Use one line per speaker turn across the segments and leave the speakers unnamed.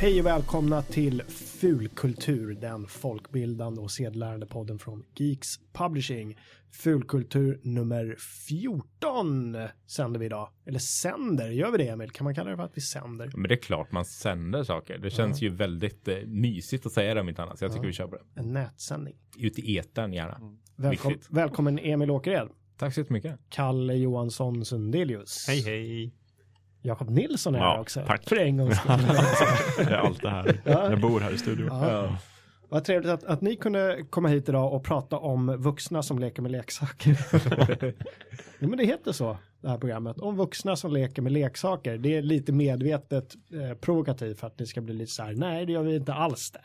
Hej och välkomna till Fulkultur, den folkbildande och sedlärande podden från Geeks Publishing. Fulkultur nummer 14 sänder vi idag. Eller sänder, gör vi det Emil? Kan man kalla det för att vi sänder?
Men det är klart man sänder saker. Det känns ju väldigt eh, mysigt att säga det om inte annat. Så jag tycker vi kör på det.
En nätsändning.
Ut i etern gärna.
Välkom,
Viktigt.
välkommen Emil Åkered,
Tack så jättemycket.
Kalle Johansson Sundelius.
Hej hej.
Jakob Nilsson är
Ja,
här också.
tack.
För en gångs skull.
Jag är alltid här. Jag bor här i studion.
Ja. Vad trevligt att, att ni kunde komma hit idag och prata om vuxna som leker med leksaker. ja, men det heter så, det här programmet. Om vuxna som leker med leksaker. Det är lite medvetet eh, provokativt för att det ska bli lite så här, nej det gör vi inte alls det.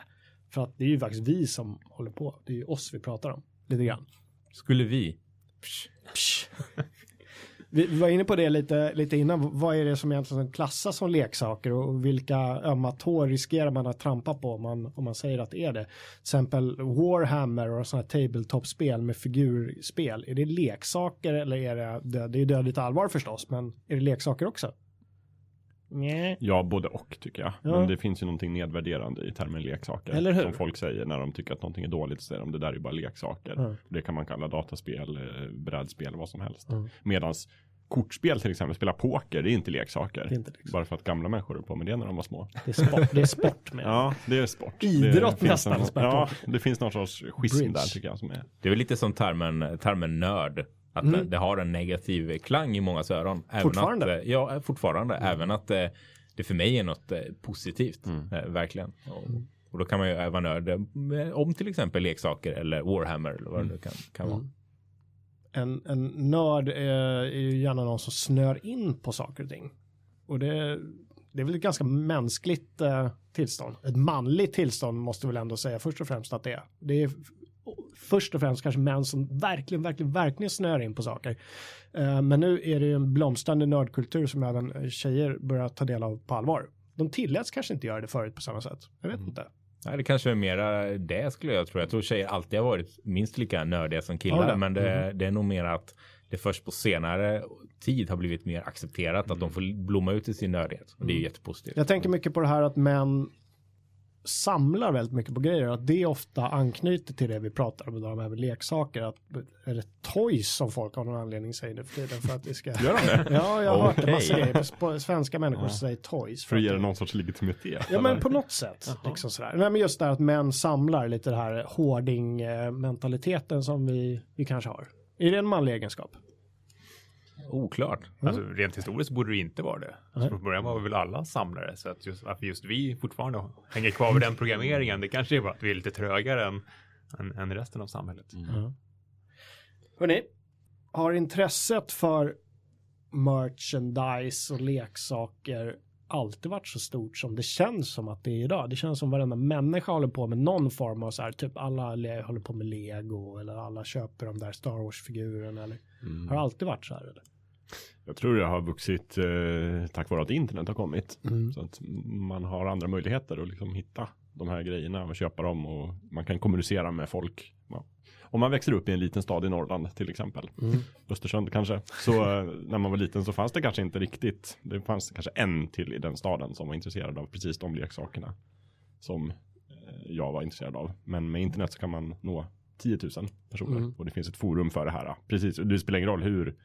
För att det är ju faktiskt vi som håller på. Det är ju oss vi pratar om, lite grann.
Skulle vi?
Psh. Vi vi var inne på det lite, lite innan. Vad är det som egentligen klassas som leksaker och vilka ömma tår riskerar man att trampa på om man, om man säger att det är det? Till exempel Warhammer och sådana här tabletop-spel med figurspel. Är det leksaker eller är det, det, det är dödligt allvar förstås, men är det leksaker också? Nej.
Ja, både och tycker jag.
Ja.
Men det finns ju någonting nedvärderande i termen leksaker.
Eller hur?
Som folk säger när de tycker att någonting är dåligt. Så säger de det där är ju bara leksaker.
Ja.
Det kan man kalla dataspel, eh, brädspel, vad som helst.
Ja.
Medans kortspel till exempel, spela poker, det är inte leksaker.
Det är inte leksaker.
Bara för att gamla människor höll på med det när de var små.
Det är sport, det är sport med.
Ja, det är sport.
Idrott
det
nästan, spela
ja, det finns någon sorts schism
Bridge.
där tycker jag som är.
Det är väl lite som termen, termen nörd. Att
Mm.
det, det har en negativ klang i många öron. Även
Fortfarande?
Att, eh, ja, fortfarande. Även att eh, det för mig är något eh, positivt.
Mm.
Eh, verkligen. Och, och då kan man ju vara nörd eh, om till exempel leksaker eller Warhammer eller vad det nu kan, kan vara.
En, en nörd är, är ju gärna någon som snör in på saker och ting. Och det, det är väl ett ganska mänskligt eh, tillstånd. Ett manligt tillstånd måste vi väl ändå säga först och främst att det är. Det är först och främst kanske män som verkligen, verkligen, verkligen snör in på saker. Eh, men nu är det ju en blomstrande nördkultur som även tjejer börjar ta del av på allvar. De tilläts kanske inte göra det förut på samma sätt. Jag vet inte.
Nej, det kanske är mera det skulle jag tro. Jag tror tjejer alltid har varit minst lika nördiga som killar.
Ja.
Men det, det är nog mer att det först på senare tid har blivit mer accepterat att de får blomma ut i sin nördighet. Och det är ju jättepositivt.
Jag tänker mycket på det här att män samlar väldigt mycket på grejer. Att det ofta anknyter till det vi pratar om idag med leksaker. Att, är det toys som folk av någon anledning säger nu för tiden för att det ska...
Gör de det?
Ja, jag har hört det
Okej.
massa grejer. Svenska människor som säger toys.
För att ge det någon sorts legitimitet.
Ja men
eller?
på något sätt. Liksom sådär. Nej, men just det här att män samlar lite det här hoarding-mentaliteten som vi, vi kanske har. Är det en manlig egenskap?
Oklart.
Alltså, rent historiskt borde det inte vara det. Alltså, från början var vi väl alla samlare, så att just, varför just vi fortfarande hänger kvar vid den programmeringen, det kanske är bara att vi är lite trögare än, än, än resten av samhället.
Hörrni, har intresset för merchandise och leksaker alltid varit så stort som det känns som att det är idag? Det känns som varenda människa håller på med någon form av så här, typ alla le- håller på med lego eller alla köper de där Star Wars-figurerna eller
Mm.
har det alltid varit så här eller?
Jag tror det har vuxit eh, tack vare att internet har kommit.
Mm.
Så att man har andra möjligheter att liksom hitta de här grejerna och köpa dem och man kan kommunicera med folk. Ja. Om man växer upp i en liten stad i Norrland till exempel,
Mm.
Östersund kanske, så eh, när man var liten så fanns det kanske inte riktigt, det fanns kanske en till i den staden som var intresserad av precis de leksakerna som eh, jag var intresserad av. Men med internet så kan man nå 10 000 personer
Mm.
och det finns ett forum för det här. Precis, och det spelar ingen roll hur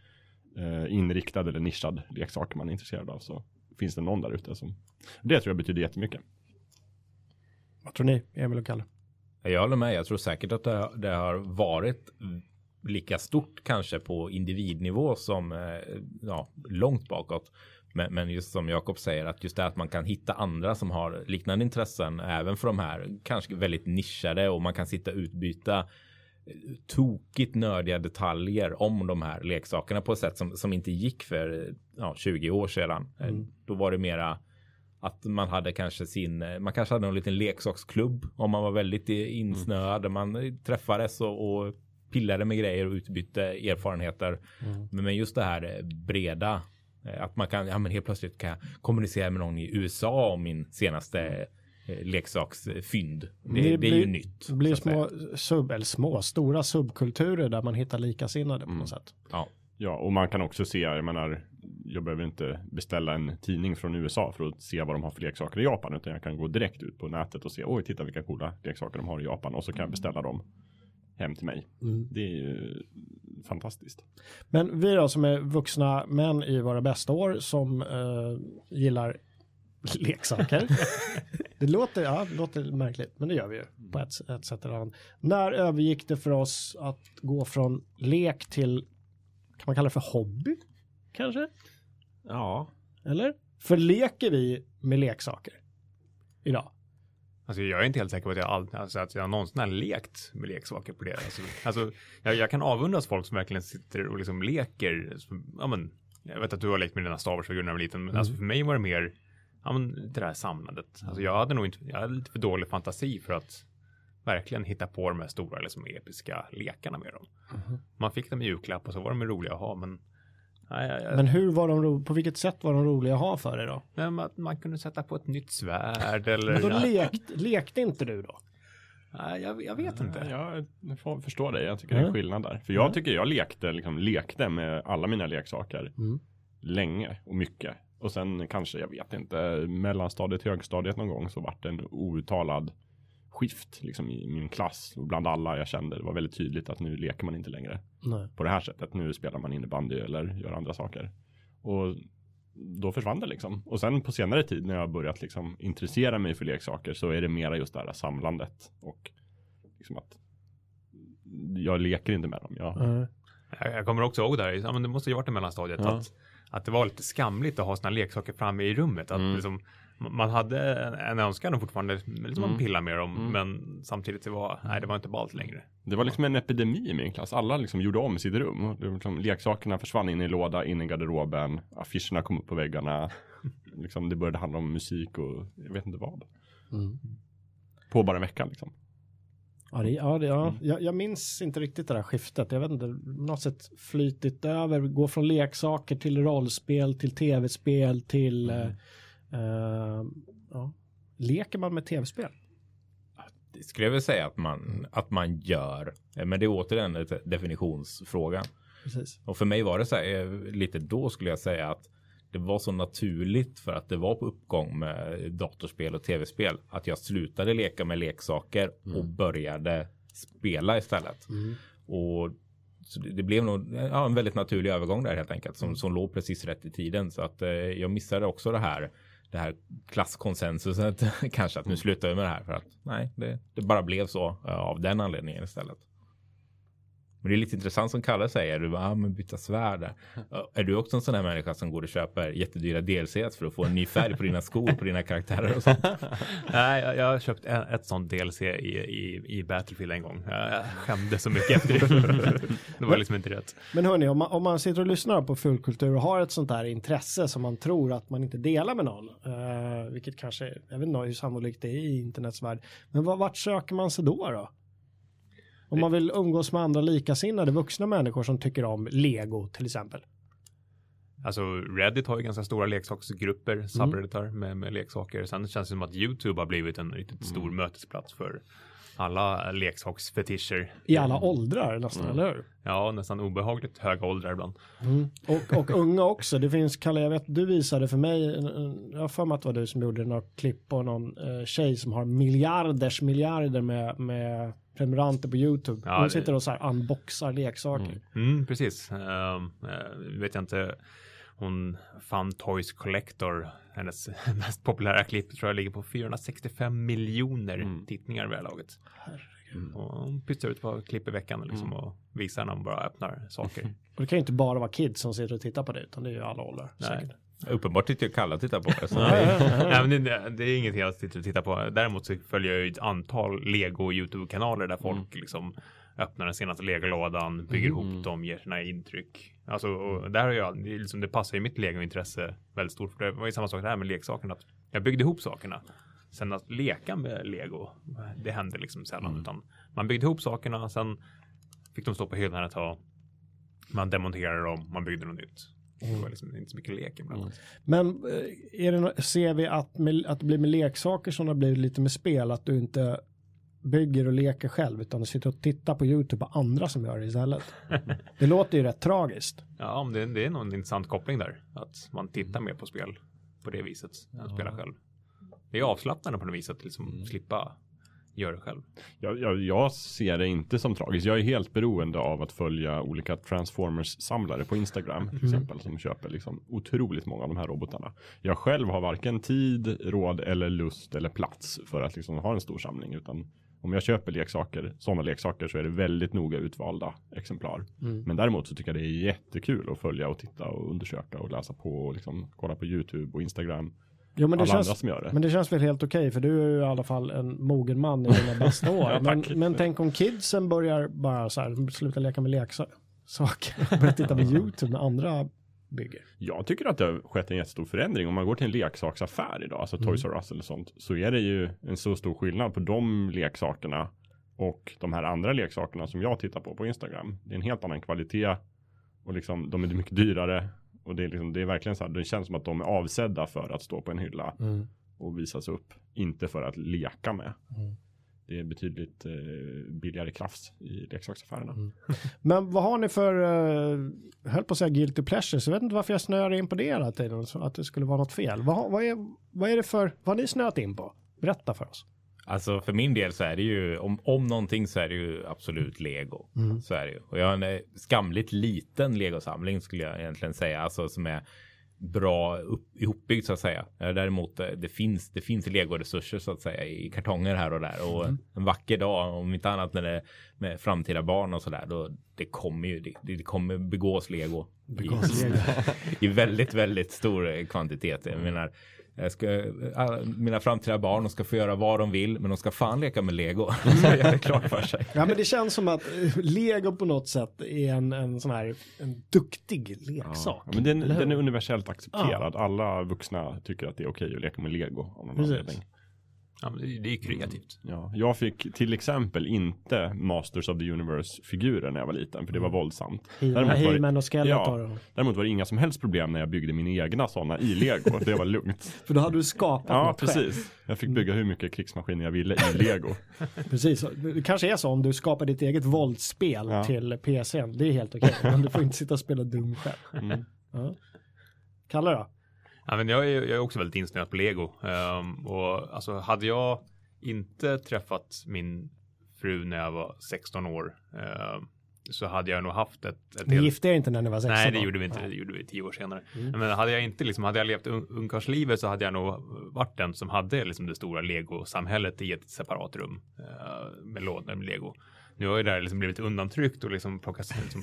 eh, inriktad eller nischad leksak man är intresserad av så finns det någon där ute som det tror jag betyder jättemycket.
Vad tror ni, Emil och Kalle?
Jag håller med. Jag tror säkert att det, det har varit lika stort kanske på individnivå som eh, ja, långt bakåt. Men, men just som Jakob säger att just det att man kan hitta andra som har liknande intressen även för de här kanske väldigt nischade och man kan sitta och utbyta eh, tokigt nördiga detaljer om de här leksakerna på ett sätt som, som inte gick för ja, 20 år sedan. Eh,
Mm.
Då var det mera att man hade kanske sin, eh, man kanske hade en liten leksaksklubb om man var väldigt eh, insnöad. där Man träffades och, och pillade med grejer och utbytte erfarenheter. Men men just det här breda, att man kan, ja men helt plötsligt kan jag kommunicera med någon i USA om min senaste eh, leksaksfynd. Det, det, är ju nytt.
Det blir små, sub, eller små, stora subkulturer där man hittar likasinnade på något sätt.
Ja.
Ja, och man kan också se, jag menar, jag behöver inte beställa en tidning från USA för att se vad de har för leksaker i Japan, utan jag kan gå direkt ut på nätet och se, oj, titta vilka coola leksaker de har i Japan och så kan jag beställa dem hem till mig.
Mm.
Det är ju fantastiskt.
Men vi då som är vuxna män i våra bästa år som eh, gillar leksaker. det, låter, ja, det låter märkligt, men det gör vi ju på ett, ett sätt eller annat. När övergick det för oss att gå från lek till, kan man kalla det för hobby? Kanske?
Ja,
Eller? För leker vi med leksaker idag?
Alltså jag är inte helt säker på att jag, all, alltså att jag någonsin har lekt med leksaker på det. Alltså, alltså jag, jag kan avundas folk som verkligen sitter och liksom leker. Som, ja, men, jag vet att du har lekt med dina Star Wars-figurer när du var liten, men alltså för mig var det mer ja, men, det där samlandet. Alltså jag hade nog inte, jag hade lite för dålig fantasi för att verkligen hitta på de här stora liksom, episka lekarna med dem. Man fick dem i julklapp och så var de roliga att ha, men Nej, jag, jag,
Men hur var de, ro- på vilket sätt var de roliga att ha för dig då?
nej, man, man kunde sätta på ett nytt svärd eller...
Men då lekt, lekte inte du då?
nej, jag, jag vet inte.
Ja, jag får förstå dig. Jag tycker det är en skillnad där. För jag tycker jag lekte, liksom, lekte med alla mina leksaker
Mm.
länge och mycket. Och sen kanske, jag vet inte, mellanstadiet, högstadiet någon gång så vart det en outtalad skift liksom, i min klass och bland alla jag kände. Det var väldigt tydligt att nu leker man inte längre
Nej.
på det här sättet. Nu spelar man innebandy eller gör andra saker. Och då försvann det liksom. Och sen på senare tid när jag har börjat liksom intressera mig för leksaker så är det mera just det här samlandet och liksom att jag leker inte med dem. Jag,
Mm.
Jag, jag kommer också ihåg där, ja, men det måste ju varit i mellanstadiet,
Ja.
att, att det var lite skamligt att ha sina leksaker framme i rummet. Att
Mm.
liksom, man hade en- önskan och fortfarande liksom man
Mm.
pilla med dem,
Mm.
men samtidigt det var, nej det var inte ballt längre.
Det var liksom en epidemi i min klass. Alla liksom gjorde om sitt rum. Liksom, leksakerna försvann in i låda, in i garderoben. Affischerna kom upp på väggarna. liksom, det började handla om musik och jag vet inte vad.
Mm.
På bara en vecka liksom.
Ja, det, ja, det, ja. Jag, jag minns inte riktigt det där skiftet. Jag vet inte, något sätt flytit över, gå från leksaker till rollspel, till tv-spel, till... eh, eh, ja. Leker man med tv-spel?
Det skulle jag väl säga att man, att man gör. Eh, Men det är återigen en definitionsfråga.
Precis.
Och för mig var det så här, eh, lite då skulle jag säga att det var så naturligt för att det var på uppgång med datorspel och tv-spel att jag slutade leka med leksaker och började spela istället. Och så det, det blev nog ja, en väldigt naturlig övergång där helt enkelt som, som låg precis rätt i tiden så att eh, jag missade också det här det här klasskonsensuset kanske att nu slutar vi med det här för att nej, det, det bara blev så eh, av den anledningen istället. Men det är lite intressant som Kalle säger, du bara, ah, men byta svärd där. Är du också en sån här människa som går och köper jättedyra DLCs för att få en ny färg på dina skor, på dina karaktärer och sånt?
Nej, jag, jag har köpt en, ett sånt DLC i, i, i Battlefield en gång. Jag, jag skämdes så mycket efter det. det var liksom inte rätt.
Men hörni, om man, om man sitter och lyssnar på fullkultur och har ett sånt här intresse som man tror att man inte delar med någon, eh, vilket kanske, jag vet inte hur sannolikt det är i internets värld, men vad- vart söker man sig då då? Om man vill umgås med andra likasinnade vuxna människor som tycker om Lego till exempel.
Alltså Reddit har ju ganska stora leksaksgrupper, subredditar med, med leksaker. Sen känns det som att YouTube har blivit en riktigt stor mötesplats för alla leksaksfetischer.
I alla åldrar nästan,
Mm.
eller hur?
Ja, nästan obehagligt höga åldrar ibland.
Och, och unga också. Det finns, Kalle, jag vet, du visade för mig, en- jag har för mig att det var du som gjorde några klipp på någon eh, tjej som har miljarders miljarder med, med prenumeranter på YouTube.
Ja,
Hon sitter och så här unboxar leksaker.
Mm, precis. Um, vet jag inte. Hon Fun Toys Collector. Hennes mest populära klipp tror jag ligger på 465 miljoner
Mm.
tittningar vid det här laget. Och hon pytsar ut på klipp i veckan liksom, och visar när hon bara öppnar saker.
Och det kan ju inte bara vara kids som sitter och tittar på det, utan det är ju alla åldrar. Säkert.
Uppenbart tyckte jag Kalle titta på det. Så
Nej, men det, det är inget jag sitter och tittar på. Däremot så följer jag ett antal Lego YouTube-kanaler där folk liksom öppnar den senaste Lego-lådan, bygger ihop dem, ger sina intryck. Alltså, och där har jag, liksom, det passar ju mitt Lego-intresse väldigt stort. För det var ju samma sak där med leksakerna. Att jag byggde ihop sakerna. Sen att leka med Lego, det hände liksom sällan. Utan man byggde ihop sakerna, sen fick de stå på hyllan ett tag. Man demonterade dem, man byggde något nytt. Det var liksom inte så mycket lek ibland.
Men eh, är det, ser vi att, med, att det blir med leksaker som det blivit lite med spel, att du inte bygger och leker själv utan sitter och tittar på YouTube på andra som gör det istället. Det låter ju rätt tragiskt.
Ja, men det, det är nog en intressant koppling där. Att man tittar mer på spel på det viset än att spela själv. Det är avslappnande på något vis att liksom slippa göra det själv.
Jag, jag, jag ser det inte som tragiskt. Jag är helt beroende av att följa olika Transformers-samlare på Instagram till exempel som köper liksom otroligt många av de här robotarna. Jag själv har varken tid, råd eller lust eller plats för att liksom ha en stor samling utan om jag köper leksaker, sådana leksaker så är det väldigt noga utvalda exemplar. Men däremot så tycker jag det är jättekul att följa och titta och undersöka och läsa på och liksom kolla på YouTube och Instagram.
Jo, men det,
Alla andra
känns,
som gör det.
men det känns väl helt okej för du är ju i alla fall en mogen man i dina bästa år.
Ja,
men, men tänk om kidsen börjar bara så här, sluta leka med leksaker börja titta på YouTube när andra bygger.
Jag tycker att det har skett en jättestor förändring. Om man går till en leksaksaffär idag, alltså Toys R Us eller sånt, så är det ju en så stor skillnad på de leksakerna och de här andra leksakerna som jag tittar på på Instagram. Det är en helt annan kvalitet och liksom de är mycket dyrare och det är liksom, det är verkligen så här, det känns som att de är avsedda för att stå på en hylla och visas upp, inte för att leka med.
Mm.
Det är betydligt eh, billigare krafts i leksaksaffärerna.
Men vad har ni för, uh, höll på att säga guilty pleasures, jag vet inte varför jag snöar in på det hela tiden, att det skulle vara något fel. Vad, vad, är, vad är det för, vad har ni snöat in på? Berätta för oss.
Alltså för min del så är det ju om, om någonting så är det ju absolut lego. Så är det ju. Och jag har en eh, skamligt liten legosamling skulle jag egentligen säga. Alltså som är bra upp, ihopbyggd så att säga. Eh, Däremot eh, det finns, det finns legoresurser så att säga i kartonger här och där. Och en vacker dag, om inte annat när det är med framtida barn och sådär. Då det kommer ju, det, det kommer begås lego.
Begås
i,
lego.
I väldigt, väldigt stor kvantitet. Jag menar, ska, alla- mina framtida barn de ska få göra vad de vill, men de ska fan leka med lego. Så jag är det klart för sig.
Ja men det känns som att eh, lego på något sätt är en, en sån här, en duktig leksak.
Ja, men den, den är universellt accepterad. Alla vuxna tycker att det är okej att leka med lego. Av någon.
Ja, men det, det är ju kreativt.
Ja, jag fick till exempel inte Masters of the Universe-figurer när jag var liten, för det var våldsamt. Var, det,
He-Man och Skeletor.
ja, däremot var det inga som helst problem när jag byggde mina egna sådana i lego. Det var lugnt.
För då hade du skapat
Ja,
något själv.
precis. Jag fick bygga hur mycket krigsmaskiner jag ville i lego.
Precis, det kanske är så om du skapar ditt eget våldsspel
Ja.
till PCn. Det är helt okej, men du får inte sitta och spela dum själv.
Mm.
Ja. Kalle då?
Ja, men jag, är, jag är också väldigt insnöad på lego. Ehm, och alltså hade jag inte träffat min fru när jag var 16 år ehm, så hade jag nog haft ett, ett
Ni gifte er inte när ni var 16
Nej, det gjorde vi inte. Det gjorde vi tio år senare. Men hade jag inte liksom, hade jag levt un- ungkarlslivet så hade jag nog varit den som hade liksom det stora legosamhället i ett separat rum eh, med lådor med lego. Nu har ju det här liksom blivit undantryckt och liksom plockats liksom,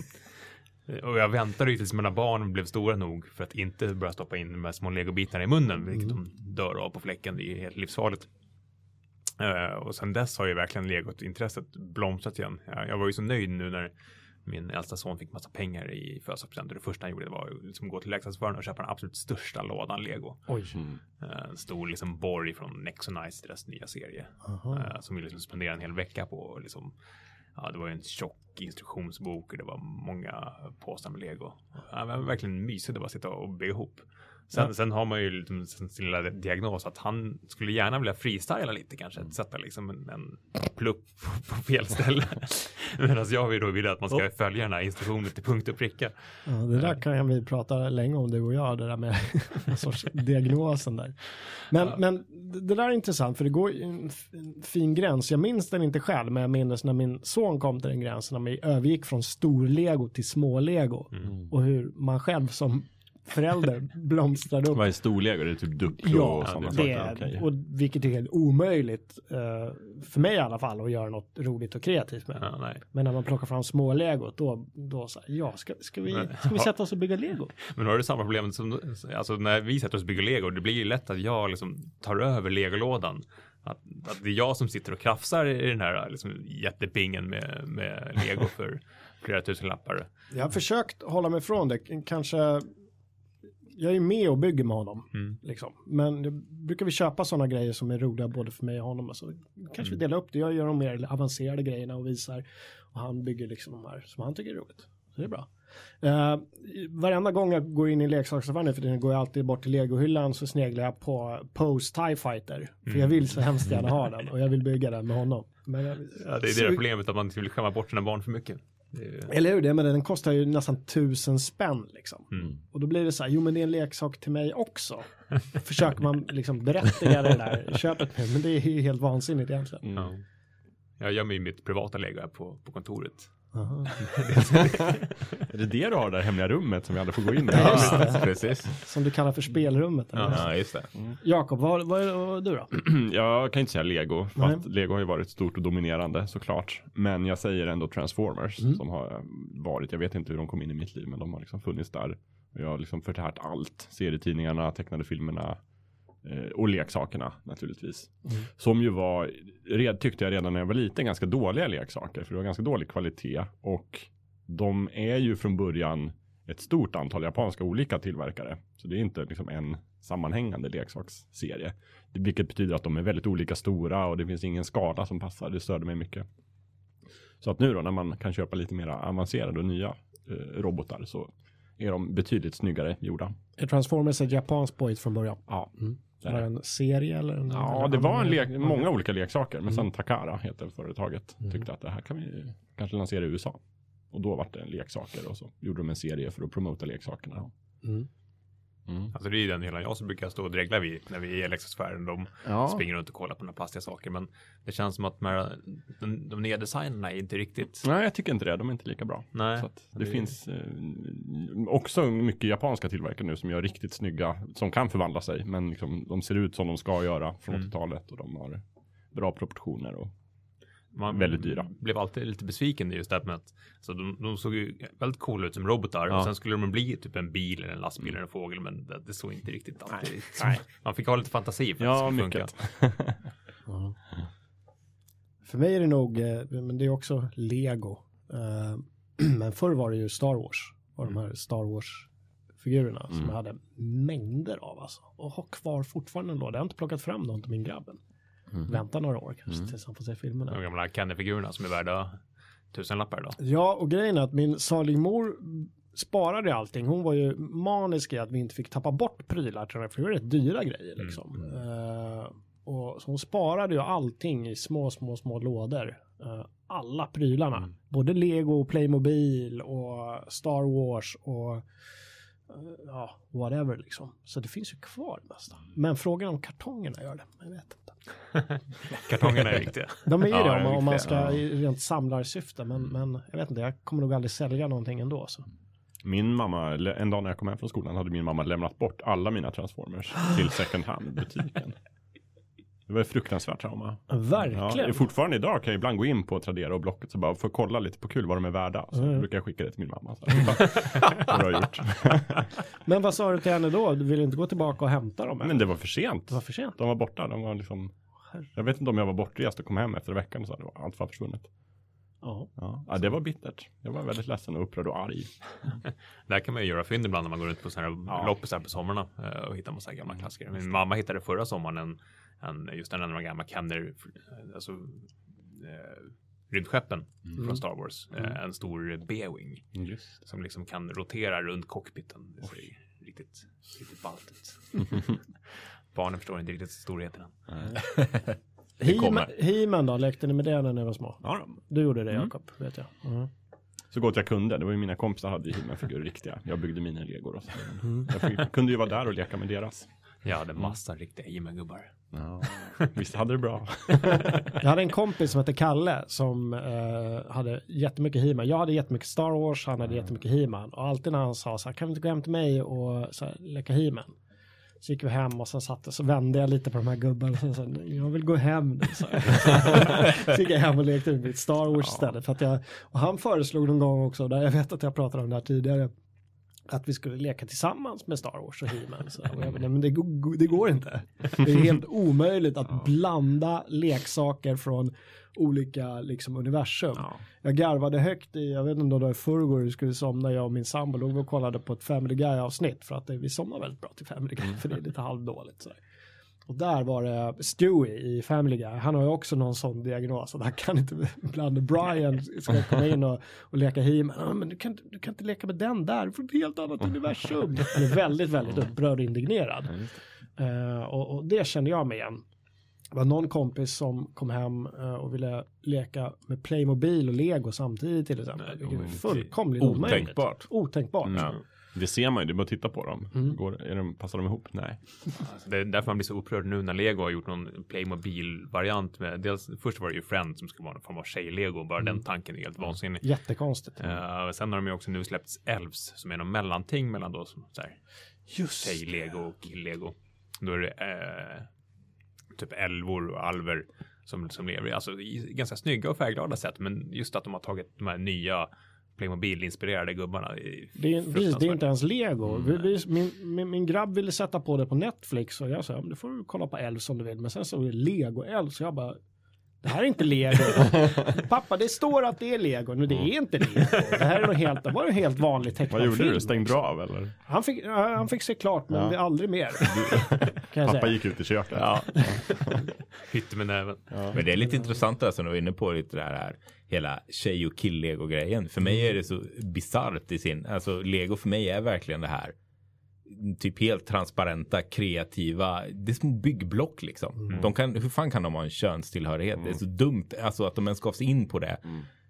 och jag väntade ju tills mina barn blev stora nog för att inte börja stoppa in de här små legobitarna i munnen, vilket de dör av på fläcken. Det är helt livsfarligt. Eh, och sen dess har ju verkligen legot intresset blomstrat igen. Jag, jag var ju så nöjd nu när min äldsta son fick massa pengar i födelsedagspresent och det första han gjorde var att liksom gå till leksaksföraren och köpa den absolut största lådan lego.
Oj.
Mm.
Eh, En stor liksom borg från Nexonice, deras nya serie.
Aha.
eh, Som vi liksom spenderade en hel vecka på. och Liksom, ja, det var en tjock instruktionsbok och det var många påsar med lego. Ja, det var verkligen mysigt att bara sitta och bygga ihop. Sen,
Ja.
sen har man ju liksom sin lilla diagnos att han skulle gärna vilja freestyla lite kanske. Sätta liksom en, en plupp på fel ställe. Medan jag vill då vilja att man ska följa den här instruktionen till punkt och pricka.
Ja, det där kan vi prata länge om du och jag, det där med sorts diagnosen där. Men, men det där är intressant för det går ju en fin gräns. Jag minns den inte själv, men jag minns när min son kom till den gränsen, när vi övergick från storlego till smålego och hur man själv som förälder blomstrade upp.
Vad är storlego? Det är typ Duplo
Ja,
och sådana
det
saker?
är,
Okej.
och vilket är helt omöjligt, eh, för mig i alla fall, att göra något roligt och kreativt med.
Ja, nej.
Men när man plockar fram små legot, då, då så här, ja, ska, ska, vi, ska vi sätta oss och bygga lego?
Men då har du samma problem som alltså när vi sätter oss och bygger lego. Det blir ju lätt att jag liksom tar över legolådan. Att, att det är jag som sitter och krafsar i den här liksom, jättepingen med, med lego för flera tusen lappar.
Jag har försökt hålla mig från det, kanske jag är med och bygger med honom.
Mm.
Liksom. Men det, brukar vi köpa sådana grejer som är roliga både för mig och honom. Alltså, kanske vi delar upp det. Jag gör de mer avancerade grejerna och visar. Och han bygger liksom de här som han tycker är roligt. det är bra. Uh, varenda gång jag går in i leksaksaffären för tiden går jag alltid bort till legohyllan så sneglar jag på Pose TIE Fighter. För jag vill så hemskt gärna ha den och jag vill bygga den med honom. Men jag,
Ja, det är det problemet att man inte vill skämma bort sina barn för mycket. Är,
Eller hur, det, men den kostar ju nästan tusen spänn liksom.
Mm.
Och då blir det så här, jo men det är en leksak till mig också. Försöker man liksom berättiga det där köpet med, men det är ju helt vansinnigt egentligen.
ja. Jag gör mig mitt privata lego här på, på kontoret.
Är det det du har det där hemliga rummet som vi aldrig får gå in i?
Ja.
Precis.
Som du kallar för spelrummet. eller?
Ja, just det.
Jakob, vad, vad är du då?
Jag kan inte säga Lego,
Nej.
fast Lego har ju varit stort och dominerande såklart. Men jag säger ändå Transformers
Mm.
som har varit, jag vet inte hur de kom in i mitt liv, men de har liksom funnits där. Och jag har liksom förtärt allt, serietidningarna, tecknade filmerna och leksakerna naturligtvis.
Mm.
Som ju var, red, tyckte jag redan när jag var liten, ganska dåliga leksaker. För det var ganska dålig kvalitet och de är ju från början ett stort antal japanska olika tillverkare. Så det är inte liksom en sammanhängande leksaksserie. Vilket betyder att de är väldigt olika stora och det finns ingen skala som passar. Det störde mig mycket. Så att nu då när man kan köpa lite mer avancerade och nya eh, robotar så är de betydligt snyggare gjorda.
Är Transformers ett japanskt pojt från början?
Ja,
Mm. Var
det.
det en serie eller? En,
Ja, det var en lek, många olika leksaker. Men
Mm.
sen Takara heter företaget.
Mm.
Tyckte att det här kan vi kanske lansera i USA. Och då var det leksaker och så gjorde de en serie för att promota leksakerna.
Mm.
Mm.
Alltså det är ju den hela jag som brukar stå och dregla vid när vi är i leksaksfären. De
Ja.
springer runt och kollar på några plastiga saker. Men det känns som att de, här, de, de nya designerna är inte riktigt.
Nej, jag tycker inte det. De är inte lika bra.
Nej.
Det
det-
finns eh, också mycket japanska tillverkare nu som gör riktigt snygga, som kan förvandla sig, men liksom, de ser ut som de ska göra från
Mm.
80-talet och de har bra proportioner. Och,
Man
Väldigt dyra.
blev alltid lite besviken i just det med att så de, de såg ju väldigt coola ut som robotar
Ja.
och sen skulle de bli typ en bil eller en lastbil eller en fågel men det, det såg inte riktigt alltid
Nej.
ut.
Nej.
Man fick ha lite fantasi för att
ja,
det skulle funka.
mycket.
Ja. För mig är det nog, eh, men det är också Lego. Eh, Men förr var det ju Star Wars. Och de här Star Wars-figurerna som
Mm.
jag hade mängder av alltså. Och har kvar fortfarande en låda. Jag har inte plockat fram dem till min grabb än.
Mm.
Vänta några år kanske
Mm.
tills han får se filmerna.
De gamla Kenny-figurerna som är värda tusenlappar då.
Ja, och grejen är att min salig mor sparade allting. Hon var ju manisk i att vi inte fick tappa bort prylar till de här, för det var rätt dyra grejer liksom. Eh, och så hon sparade ju allting i små, små, små lådor. Eh, alla prylarna.
Mm.
Både Lego, Playmobil och Star Wars och eh, ja, whatever liksom. Så det finns ju kvar det mesta. Men frågan om kartongerna gör det. Jag vet inte.
Kartongerna är viktiga.
De är ju
Ja,
det om, om man ska
ja.
i rent samlarsyfte. Men, men jag vet inte, jag kommer nog aldrig sälja någonting ändå. Så.
Min mamma, en dag när jag kom hem från skolan hade min mamma lämnat bort alla mina Transformers till second hand-butiken. Det var ett fruktansvärt trauma.
Verkligen.
Ja, fortfarande idag kan jag ibland gå in på Tradera och Blocket och bara få kolla lite på kul vad de är värda. Så
Mm.
brukar jag skicka det till min mamma. Så här, har gjort.
Men vad sa du till henne då? Du ville inte gå tillbaka och hämta dem? eller?
Men det var för sent.
det var för sent.
De var borta. De var liksom, jag vet inte om jag var bortrest och kom hem efter veckan och så hade allt var försvunnet.
Ja.
Ja. ja, det var bittert. Jag var väldigt ledsen och upprörd och arg.
Där kan man ju göra fynd ibland när man går runt på sådana här
Ja.
loppisar på sommarna eh, och hittar massa gamla klassiker. Min mamma hittade förra sommaren en, en just en av de gamla Kenner, alltså eh, rymdskeppen från Star Wars. Eh, en stor B-wing som liksom kan rotera runt cockpiten. Det ser riktigt, riktigt ballt ut. Barnen förstår inte riktigt storheten än.
He-Man, då? Lekte ni med det när ni var små?
Ja, då.
Du gjorde det
Mm.
Jakob, vet jag. Mhm.
Så gott jag kunde. Det var ju mina kompisar hade ju He-Man-figurer riktiga. Jag byggde mina legor och så.
Mm.
Jag fick, kunde ju vara där och leka med deras.
Jag hade massa riktiga He-Man-gubbar.
Ja. Visst hade det bra.
Jag hade en kompis som hette Kalle som eh, hade jättemycket He-Man. Jag hade jättemycket Star Wars, han hade jättemycket He-Man. Och alltid när han sa så här, kan vi inte gå hem till mig och så här, leka He-Man? Så gick vi hem och sen satt så vände jag lite på de här gubbarna. Och så, jag vill gå hem nu. Så, så gick jag hem och lekte med mitt Star Wars istället. För att jag, och han föreslog någon gång också, där jag vet att jag pratade om det här tidigare, att vi skulle leka tillsammans med Star Wars och He-Man. Så, och jag bara, nej, men det, det går inte. Det är helt omöjligt att blanda leksaker från olika liksom, universum. Jag garvade högt i, jag vet inte om det var i förrgår vi skulle somna, jag och min sambo låg och kollade på ett Family Guy avsnitt för att det, vi somnar väldigt bra till Family Guy för det är lite halvdåligt. Så. Och där var det Stewie i Family Guy. Han har ju också någon sån diagnos. Att han kan inte, ibland Brian ska komma in och, och leka. Ja, men du kan, du kan inte leka med den där, du får ett helt annat universum. Han är väldigt, väldigt upprörd och indignerad. Eh, och, och det kände jag med igen. Det var någon kompis som kom hem eh, och ville leka med Playmobil och Lego samtidigt till exempel. Vilket är fullkomligt omöjligt.
Otänkbart.
Otänkbart.
Mm. Det ser man ju, det är bara att titta på dem.
Mm.
Går, är de, passar de ihop? Nej.
Alltså, det är därför man blir så upprörd nu när Lego har gjort någon Playmobil-variant med dels först var det ju Friends som skulle vara någon form av tjej-Lego. Bara den tanken är helt vansinnig.
Jättekonstigt.
Uh, sen har de ju också nu släppts Elves som är någon mellanting mellan då som så här,
Just
tjej-lego och kill-lego. Då är det eh, typ älvor och alver som, som lever alltså, i ganska snygga och färgglada sätt. Men just att de har tagit de här nya Playmobil-inspirerade gubbarna.
Det är, precis, det är inte ens lego. Vi, vi, min, min, min grabb ville sätta på det på Netflix och jag sa, "Ja, men du får kolla på Elf om du vill. Men sen så är det lego Elf så jag bara, det här är inte lego. Pappa, det står att det är lego, men det är inte lego. Det här är något helt, det var en helt vanlig tecknad
Vad gjorde
film.
du? Stängde du av eller?
Han fick, ja, han fick se klart, men
Ja.
det aldrig mer. kan jag
Pappa
säga.
gick ut i köket.
Ja,
Hytte med näven.
men det är lite intressant alltså när vi är inne på lite det här hela tjej och kill-lego grejen. För mig är det så bisarrt i sin, alltså lego för mig är verkligen det här typ helt transparenta, kreativa, det är små byggblock liksom. De kan, hur fan kan de ha en könstillhörighet? Det är så dumt, alltså att de ens gav sig in på det.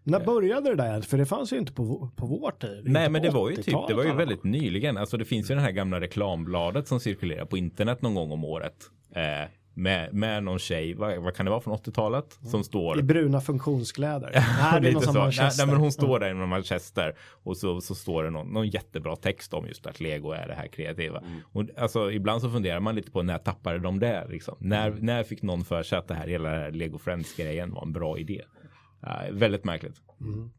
När började det där? För det fanns ju inte på, på vår tid.
Nej, men det var ju typ, det
80-talet
var ju väldigt nyligen. Alltså det finns ju det här gamla reklambladet som cirkulerar på internet någon gång om året. Eh, med, med någon tjej, vad, vad kan det vara från 80-talet? Som står.
I bruna funktionskläder. nej, det är någon som
Nej,
Manchester.
nej, men hon står där i någon Manchester och så, så står det någon, någon jättebra text om just att Lego är det här kreativa. Och alltså, ibland så funderar man lite på när tappade de det liksom? När, när fick någon för sig att det här hela Lego Friends grejen var en bra idé? Ja, väldigt märkligt.
Mm.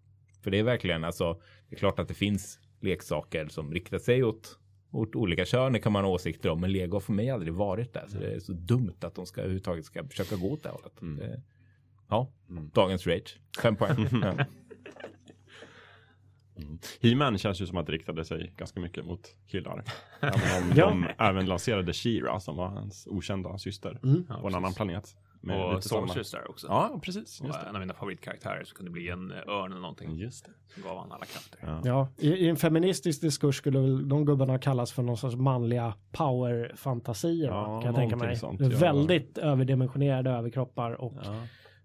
För det är verkligen alltså, det är klart att det finns leksaker som riktar sig åt åt olika kön, det kan man ha åsikter om, men Lego har för mig aldrig varit där. Så det är så dumt att de ska överhuvudtaget ska försöka gå åt det hållet. Det, ja, dagens rage. Fem poäng. ja.
He-Man känns ju som att det riktade sig ganska mycket mot killar. Även om
Ja.
de även lanserade She-Ra som var hans okända syster
Mm.
på en annan planet. Med
Och Sorceress där också.
Ja, precis.
Och
Just
en av mina favoritkaraktärer så kunde bli en eh, örn eller någonting.
Just det.
som gav han alla krafter.
Ja.
Ja, i, i en feministisk diskurs skulle väl de gubbarna kallas för någon sorts manliga power-fantasier.
Ja,
kan jag tänka mig.
sånt, ja.
Väldigt överdimensionerade överkroppar och
Ja.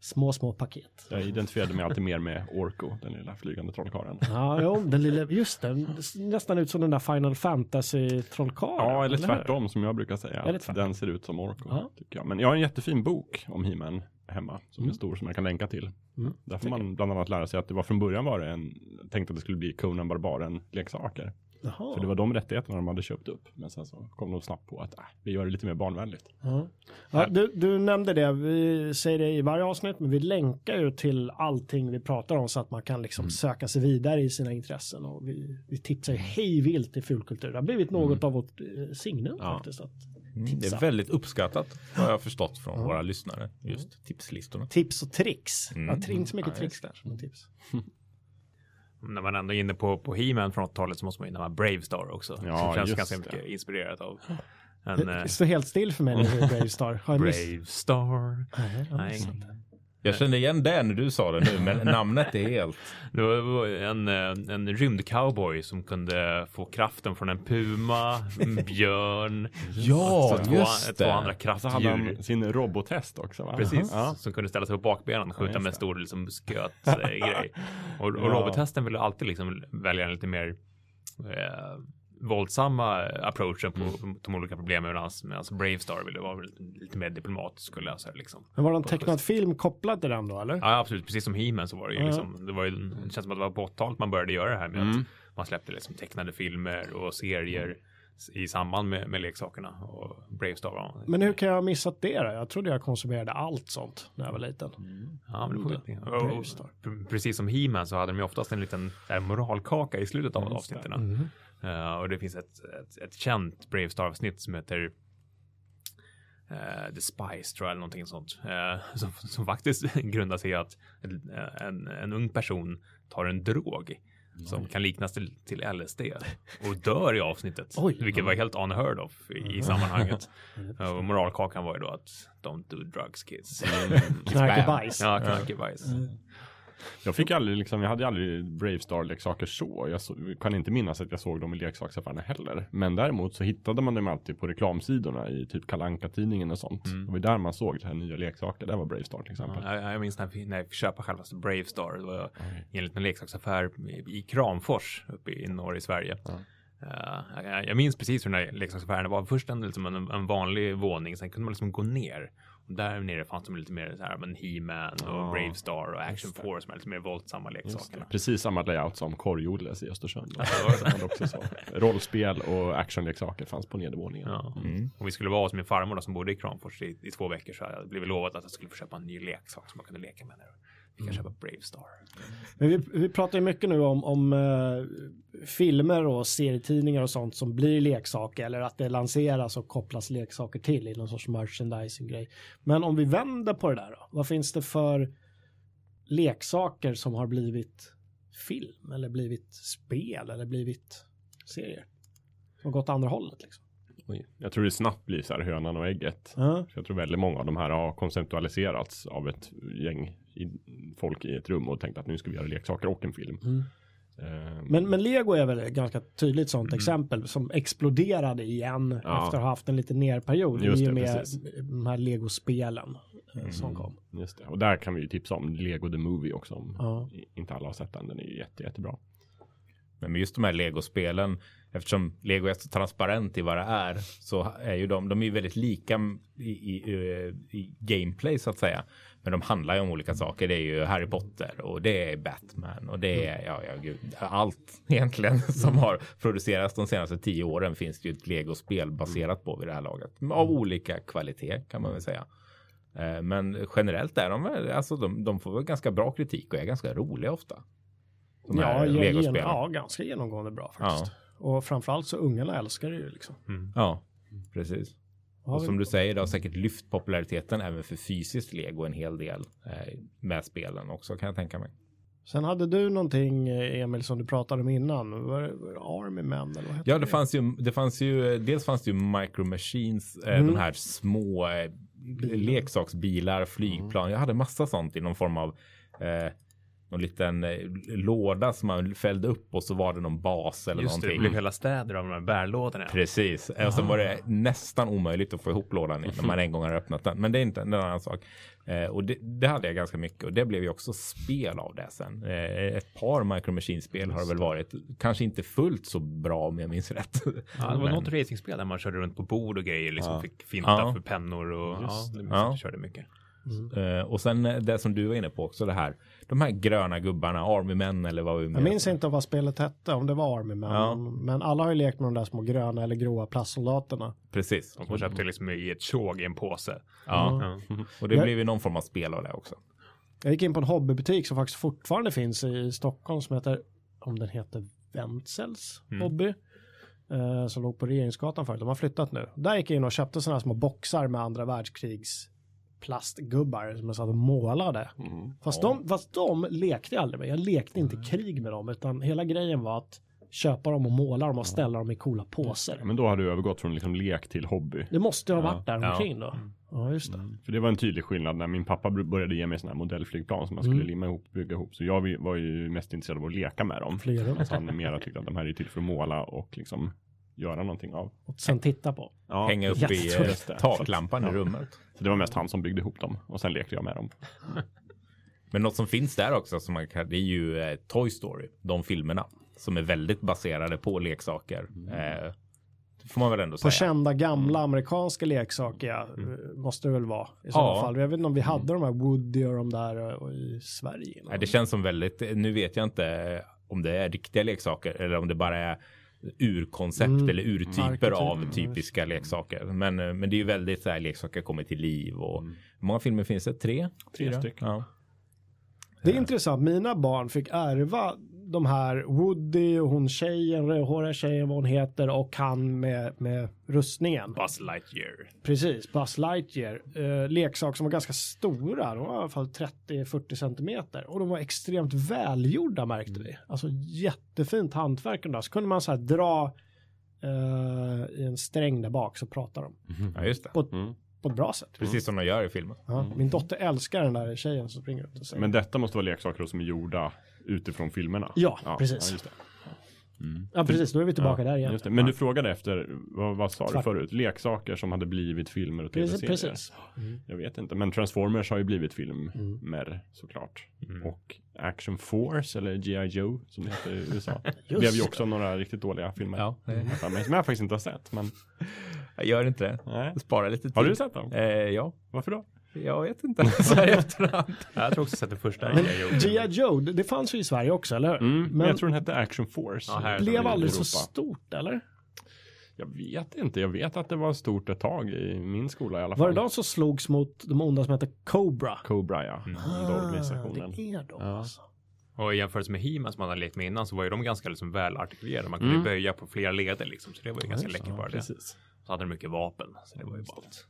Små, små paket.
Jag identifierade mig alltid mer med Orko, den lilla flygande trollkarlen.
Ja, jo, den lilla, just det, nästan ut som den där Final Fantasy-trollkarlen.
Ja, eller
hur?
tvärtom som jag brukar säga.
Eller
Att den ser ut som Orko.
Ja.
Tycker jag. Men jag har en jättefin bok om He-Man hemma. Som
Mm.
är stor som jag kan länka till.
Mm,
Där får man bland annat lära sig att det var från början var det en, tänkt att det skulle bli Conan Barbaren leksaker.
Jaha.
För det var de rättigheterna de hade köpt upp. Men sen så kom de snabbt på att äh, vi gör det lite mer barnvänligt.
Ja. Ja, du, du nämnde det, vi säger det i varje avsnitt, men vi länkar ju till allting vi pratar om så att man kan liksom söka sig vidare i sina intressen. Och vi, vi tipsar ju hej vilt i fulkultur. Det har blivit något av vårt eh, signum
Ja.
faktiskt. Att
Mm, det är väldigt uppskattat har jag förstått från våra lyssnare. Just tipslistorna.
Tips och tricks.
Mm.
Ja, inte så mycket
Ja,
tricks där som tips.
När man ändå är inne på, på He-Man från 80-talet så måste man ju nämna Bravestar också.
Ja,
som känns ganska
det.
mycket inspirerat av. En, eh,
Det står helt still för mig är Bravestar. Har jag miss-
Bravestar.
Nej, jag.
Jag kände igen det när du sa det nu, men namnet är helt...
Det var en, eh, en rymdcowboy som kunde få kraften från en puma, en björn,
Ja,
två,
just
två
det.
andra
Så hade han
kraftdjur.
sin robottest också va?
Precis,
Ja.
som kunde ställa sig på bakbenen och skjuta
just
med en stor liksom, sköt-grej. Och, och
Ja.
robothästen ville alltid liksom välja en lite mer eh, våldsamma approachen på
Mm.
de olika problemen medan Bravestar ville vara lite, lite mer diplomatisk och lösa det liksom.
Men var det en tecknad film kopplad till den då eller?
Ja, absolut. Precis som He-Man så var det ju
Ja.
liksom, det var ju, det känns som att det var på 80-talet man började göra det här med
Mm.
att man släppte liksom tecknade filmer och serier i samband med, med leksakerna och Bravestar var
Men hur kan jag ha missat det då? Jag trodde jag konsumerade allt sånt när jag var liten.
Ja, men det får
Mm.
Precis som He-Man så hade de ju oftast en liten där, moralkaka i slutet av
det.
avsnitten.
Mm.
Eh, och det finns ett, ett, ett känt Bravestar-avsnitt som heter eh, The Spice tror jag eller någonting sånt. eh, som, som faktiskt grundar sig i att en, en, en ung person tar en drog. som kan liknas till, till LSD och dör i avsnittet.
Oj.
vilket var helt unheard of i, i sammanhanget. och moralkakan var ju då att don't do drugs kids.
Knarkebajs.
Ja, knarkebajs.
Jag fick aldrig liksom, jag hade aldrig Bravestar-leksaker så. Jag så, kan inte minnas att jag såg dem i leksaksaffärerna heller. Men däremot så hittade man dem alltid på reklamsidorna i typ kalanka tidningen och sånt.
Mm.
Det var där man såg det här nya leksaker. Det var Bravestar till exempel.
Ja, jag, jag minns när, vi, när jag fick köpa självaste Bravestar. Det var i en liten leksaksaffär i, i Kramfors uppe i norr i Sverige.
Ja.
Eh, jag, jag minns precis hur den här leksaksaffären var. Först en, liksom en, en vanlig våning, sen kunde man liksom gå ner. Där nere fanns det lite mer så här, men He-Man och
Ja,
Bravestar och Action. Force med lite mer våldsamma leksakerna.
Precis samma layout som korgjordes i Östersund. De. Rollspel och actionleksaker fanns på nedervåningen.
Ja.
Mm.
Och vi skulle vara hos min farmor då, som bodde i Kramfors i, i två veckor så hade jag blivit lovat att jag skulle få köpa en ny leksak som man kunde leka med. Där. Fick jag köpa Bravestar.
Men vi, vi pratar ju mycket nu om, om eh, filmer och serietidningar och sånt som blir leksaker eller att det lanseras och kopplas leksaker till i någon sorts merchandising-grej. Men om vi vänder på det där då, vad finns det för leksaker som har blivit film eller blivit spel eller blivit serier? Som gått andra hållet liksom.
Jag tror det snabbt blir så här hönan och ägget. Så jag tror väldigt många av de här har konceptualiserats av ett gäng i, folk i ett rum och tänkt att nu ska vi göra leksaker och en film.
Mm.
Eh,
Men, men Lego är väl ett ganska tydligt sånt exempel som exploderade igen
Ja.
efter att ha haft en liten nerperiod
Just
i och med
precis.
de här Lego-spelen eh, som
Mm.
kom.
Just det. Och där kan vi ju tipsa om Lego the Movie också. Om
Ja.
inte alla har sett den. Den är ju jätte, jättebra.
Men med just de här legospelen, eftersom lego är så transparent i vad det är, så är ju de, de är väldigt lika i, i, eh, i gameplay så att säga. Men de handlar ju om olika saker. Det är ju Harry Potter och det är Batman och det är ja, ja, gud, allt egentligen som har producerats de senaste tio åren finns det ju ett legospel baserat på vid det här laget. Av olika kvalitet kan man väl säga. Eh, Men generellt är de alltså de, de får väl ganska bra kritik och är ganska roliga ofta. De
Ja,
här
gen,
legospelen.
ja, ganska genomgående bra faktiskt. Och framförallt så ungarna älskar det ju liksom.
Ja, precis. Och som du säger, det har säkert lyft populariteten även för fysiskt lego en hel del eh, med spelen också kan jag tänka mig.
Sen hade du någonting eh, Emil som du pratade om innan. Var det, var det Army Man eller vad
Ja, det fanns ju, det fanns ju, dels fanns det ju Micro Machines, eh,
Mm.
de här små eh, leksaksbilar, flygplan. Jag hade massa sånt i någon form av eh, någon liten eh, låda som man fällde upp och så var det någon bas eller
Just det, det
någonting.
blev hela städer av de här bärlådorna.
Precis, och sen var det nästan omöjligt att få ihop lådan när man en gång har öppnat den. Men det är inte en annan sak. Eh, och det, det hade jag ganska mycket och det blev ju också spel av det sen. Eh, ett par Micro Machines-spel har det väl varit. Kanske inte fullt så bra om jag minns rätt.
Ja, det var
Men-
något racingspel där man körde runt på bord och grejer, liksom
Ja.
fick finta
Ja.
för pennor och ja,
Just
det
det. Ja.
körde mycket.
Eh, och sen eh, det som du var inne på också det här. De här gröna gubbarna, Army Men eller vad vi
Jag minns inte vad spelet hette, om det var Army Man.
Ja.
Men alla har ju lekt med de där små gröna eller gråa plastsoldaterna.
Precis.
De som köpte liksom i ett tjog i en påse.
Ja,
Ja.
och det
Jag-
blev ju någon form av spel av det också.
Jag gick in på en hobbybutik som faktiskt fortfarande finns i Stockholm som heter, om den heter Wentzels
Mm.
hobby. Eh, som låg på Regeringsgatan förut. De har flyttat nu. Där gick jag in och köpte sådana här små boxar med andra världskrigs plastgubbar som jag satt och målade.
Mm.
Fast,
Ja.
de, fast de lekte jag aldrig med. Jag lekte inte krig med dem utan hela grejen var att köpa dem och måla dem och ställa dem i coola påser.
Men då har du övergått från liksom lek till hobby.
Det måste ha
Ja.
varit där
Ja.
omkring då. Ja, just det.
För det var en tydlig skillnad när min pappa började ge mig sådana här modellflygplan som man skulle
Mm.
limma ihop, bygga ihop. Så jag var ju mest intresserad av att leka med dem.
Runt.
Alltså han mera tyckte att de här är till för att måla och liksom göra någonting av.
Och sen titta på.
Ja,
Hänga upp i eh, taklampan i rummet.
Så det var mest han som byggde ihop dem och sen lekte jag med dem.
Men något som finns där också som man kan, det är ju eh, Toy Story, de filmerna som är väldigt baserade på leksaker. Eh, det får man väl ändå
På
säga.
kända gamla amerikanska leksaker ja, måste det väl vara i sådana
Ja.
fall. Jag vet inte om vi hade de här Woody och de där eh, i Sverige.
Nej, det känns som väldigt, nu vet jag inte om det är riktiga leksaker eller om det bara är urkoncept
Mm,
eller urtyper av typiska leksaker. Men, eh, men det är ju väldigt så här leksaker kommer till liv och hur många filmer finns det? Tre?
Tre stycken.
Ja.
Det är intressant. Mina barn fick ärva de här Woody och hon tjejen, rödhåriga tjejen, vad hon heter och han med, med rustningen.
Buzz Lightyear.
Precis, Buzz Lightyear. Eh, leksaker som var ganska stora, de var i alla fall 30-40 centimeter. Och de var extremt välgjorda märkte vi. Alltså jättefint hantverk. där. Så kunde man så här dra eh, i en sträng där bak så pratar de.
Ja, just det.
På,
Mm.
på ett bra sätt.
Precis som de gör i filmen.
Ja, min dotter älskar den där tjejen som springer ut och säger.
Men detta måste vara leksaker som är gjorda utifrån filmerna.
Ja, precis.
Ja, just det.
ja, precis. Då är vi tillbaka
Ja,
där igen.
Det. Men du frågade efter, vad, vad sa du
Tvart.
förut? Leksaker som hade blivit filmer och tv-serier?
precis.
Jag vet inte, men Transformers har ju blivit filmer såklart.
Mm.
Och Action Force eller G.I. Joe som det heter i USA.
Just
blev ju
det.
också några riktigt dåliga filmer.
Ja, det-
mig, som jag faktiskt inte har sett. Men,
Jag gör inte det.
nej.
Spara lite tid.
Har du sett dem?
Eh, ja,
Varför då?
Jag vet inte. Så här i efterhand.
Jag tror också sett den första.
Men
G.I. Joe.
Det, det fanns ju i Sverige också, eller hur?
Mm, men,
Men
jag tror den hette Action Force.
Ja, här-
blev aldrig så stort, eller?
Jag vet inte, jag vet att det var stort ett tag i min skola i alla fall.
Var det de som slogs mot de onda som hette Cobra?
Cobra ja, den
Ah, det är de
Ja.
alltså.
Och i jämförelse med He-Man som man hade lekt med innan så var ju de ganska liksom välartikulerade. Man kunde
Mm.
böja på flera leder liksom. Så det var ju ganska läckert bara det.
Precis.
Så hade de mycket vapen. Så det var ju ballt.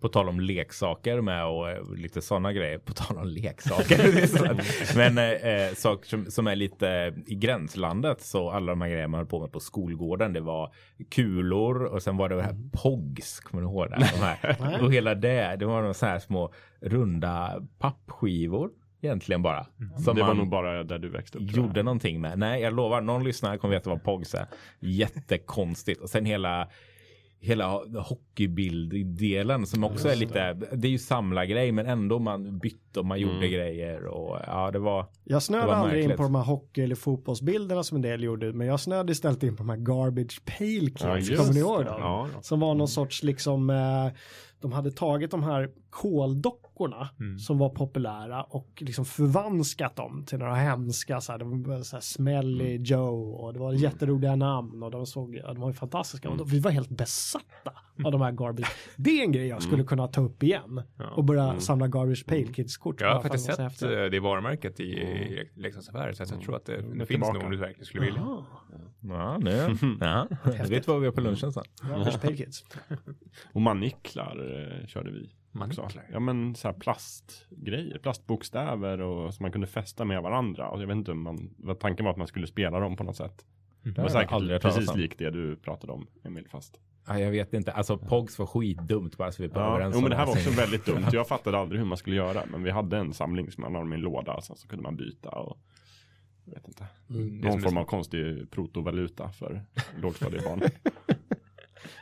På tal om leksaker med och eh, lite sådana grejer. På tal om leksaker. Men eh, saker som, som är lite i gränslandet. Så alla de här grejerna man höll på med på skolgården. Det var kulor och sen var det det här POGs. Kommer du ihåg det? De här. Och hela det. Det var de så här små runda pappskivor. Egentligen bara. Som
det var
man-
nog bara där du växte upp.
gjorde någonting med. Nej, jag lovar, någon lyssnare kommer veta vad POGs är. Jättekonstigt. Och sen hela hela hockeybilddelen som också är lite, det är ju samlargrej men ändå man bytte och man gjorde
Mm.
grejer och ja det var
Jag snöade aldrig in på de här hockey eller fotbollsbilderna som en del gjorde, men jag snöade istället in på de här garbage pail kids.
Ja,
Kommer ni ihåg dem?
Ja.
Som var någon sorts liksom, eh, de hade tagit de här koldockorna
Mm.
som var populära och liksom förvanskat dem till några hemska, så här, de var så här Smelly
Mm.
Joe och det var jätteroliga namn och de såg, ja, de var ju fantastiska.
Mm.
Och vi var helt besatta av de här garbage. Det är en grej jag skulle kunna ta upp igen och börja
Mm.
samla garbage pail kids kort.
Jag har faktiskt sett eh, det varumärket i i leksaksaffärer så jag tror att det, det finns nog om du verkligen skulle vilja.
Ja nu, ja, vet vad vi gör på lunchen sen.
Garbage kids.
Och maniklar eh, körde vi. Också.
Maniklar?
Ja men så här plastgrejer, plastbokstäver och som man kunde fästa med varandra. Och jag vet inte om man, vad tanken var att man skulle spela dem på något sätt. Det var säkert
aldrig
precis likt det du pratade om Emil fast.
Ja, jag vet inte, alltså POGs var skitdumt bara så vi är
Ja, jo, men det här var också väldigt dumt. Jag fattade aldrig hur man skulle göra. Men vi hade en samling som man hade med en låda. Sen så kunde man byta och jag vet inte.
Mm.
Någon form av konstig protovaluta för lågstadiebarn.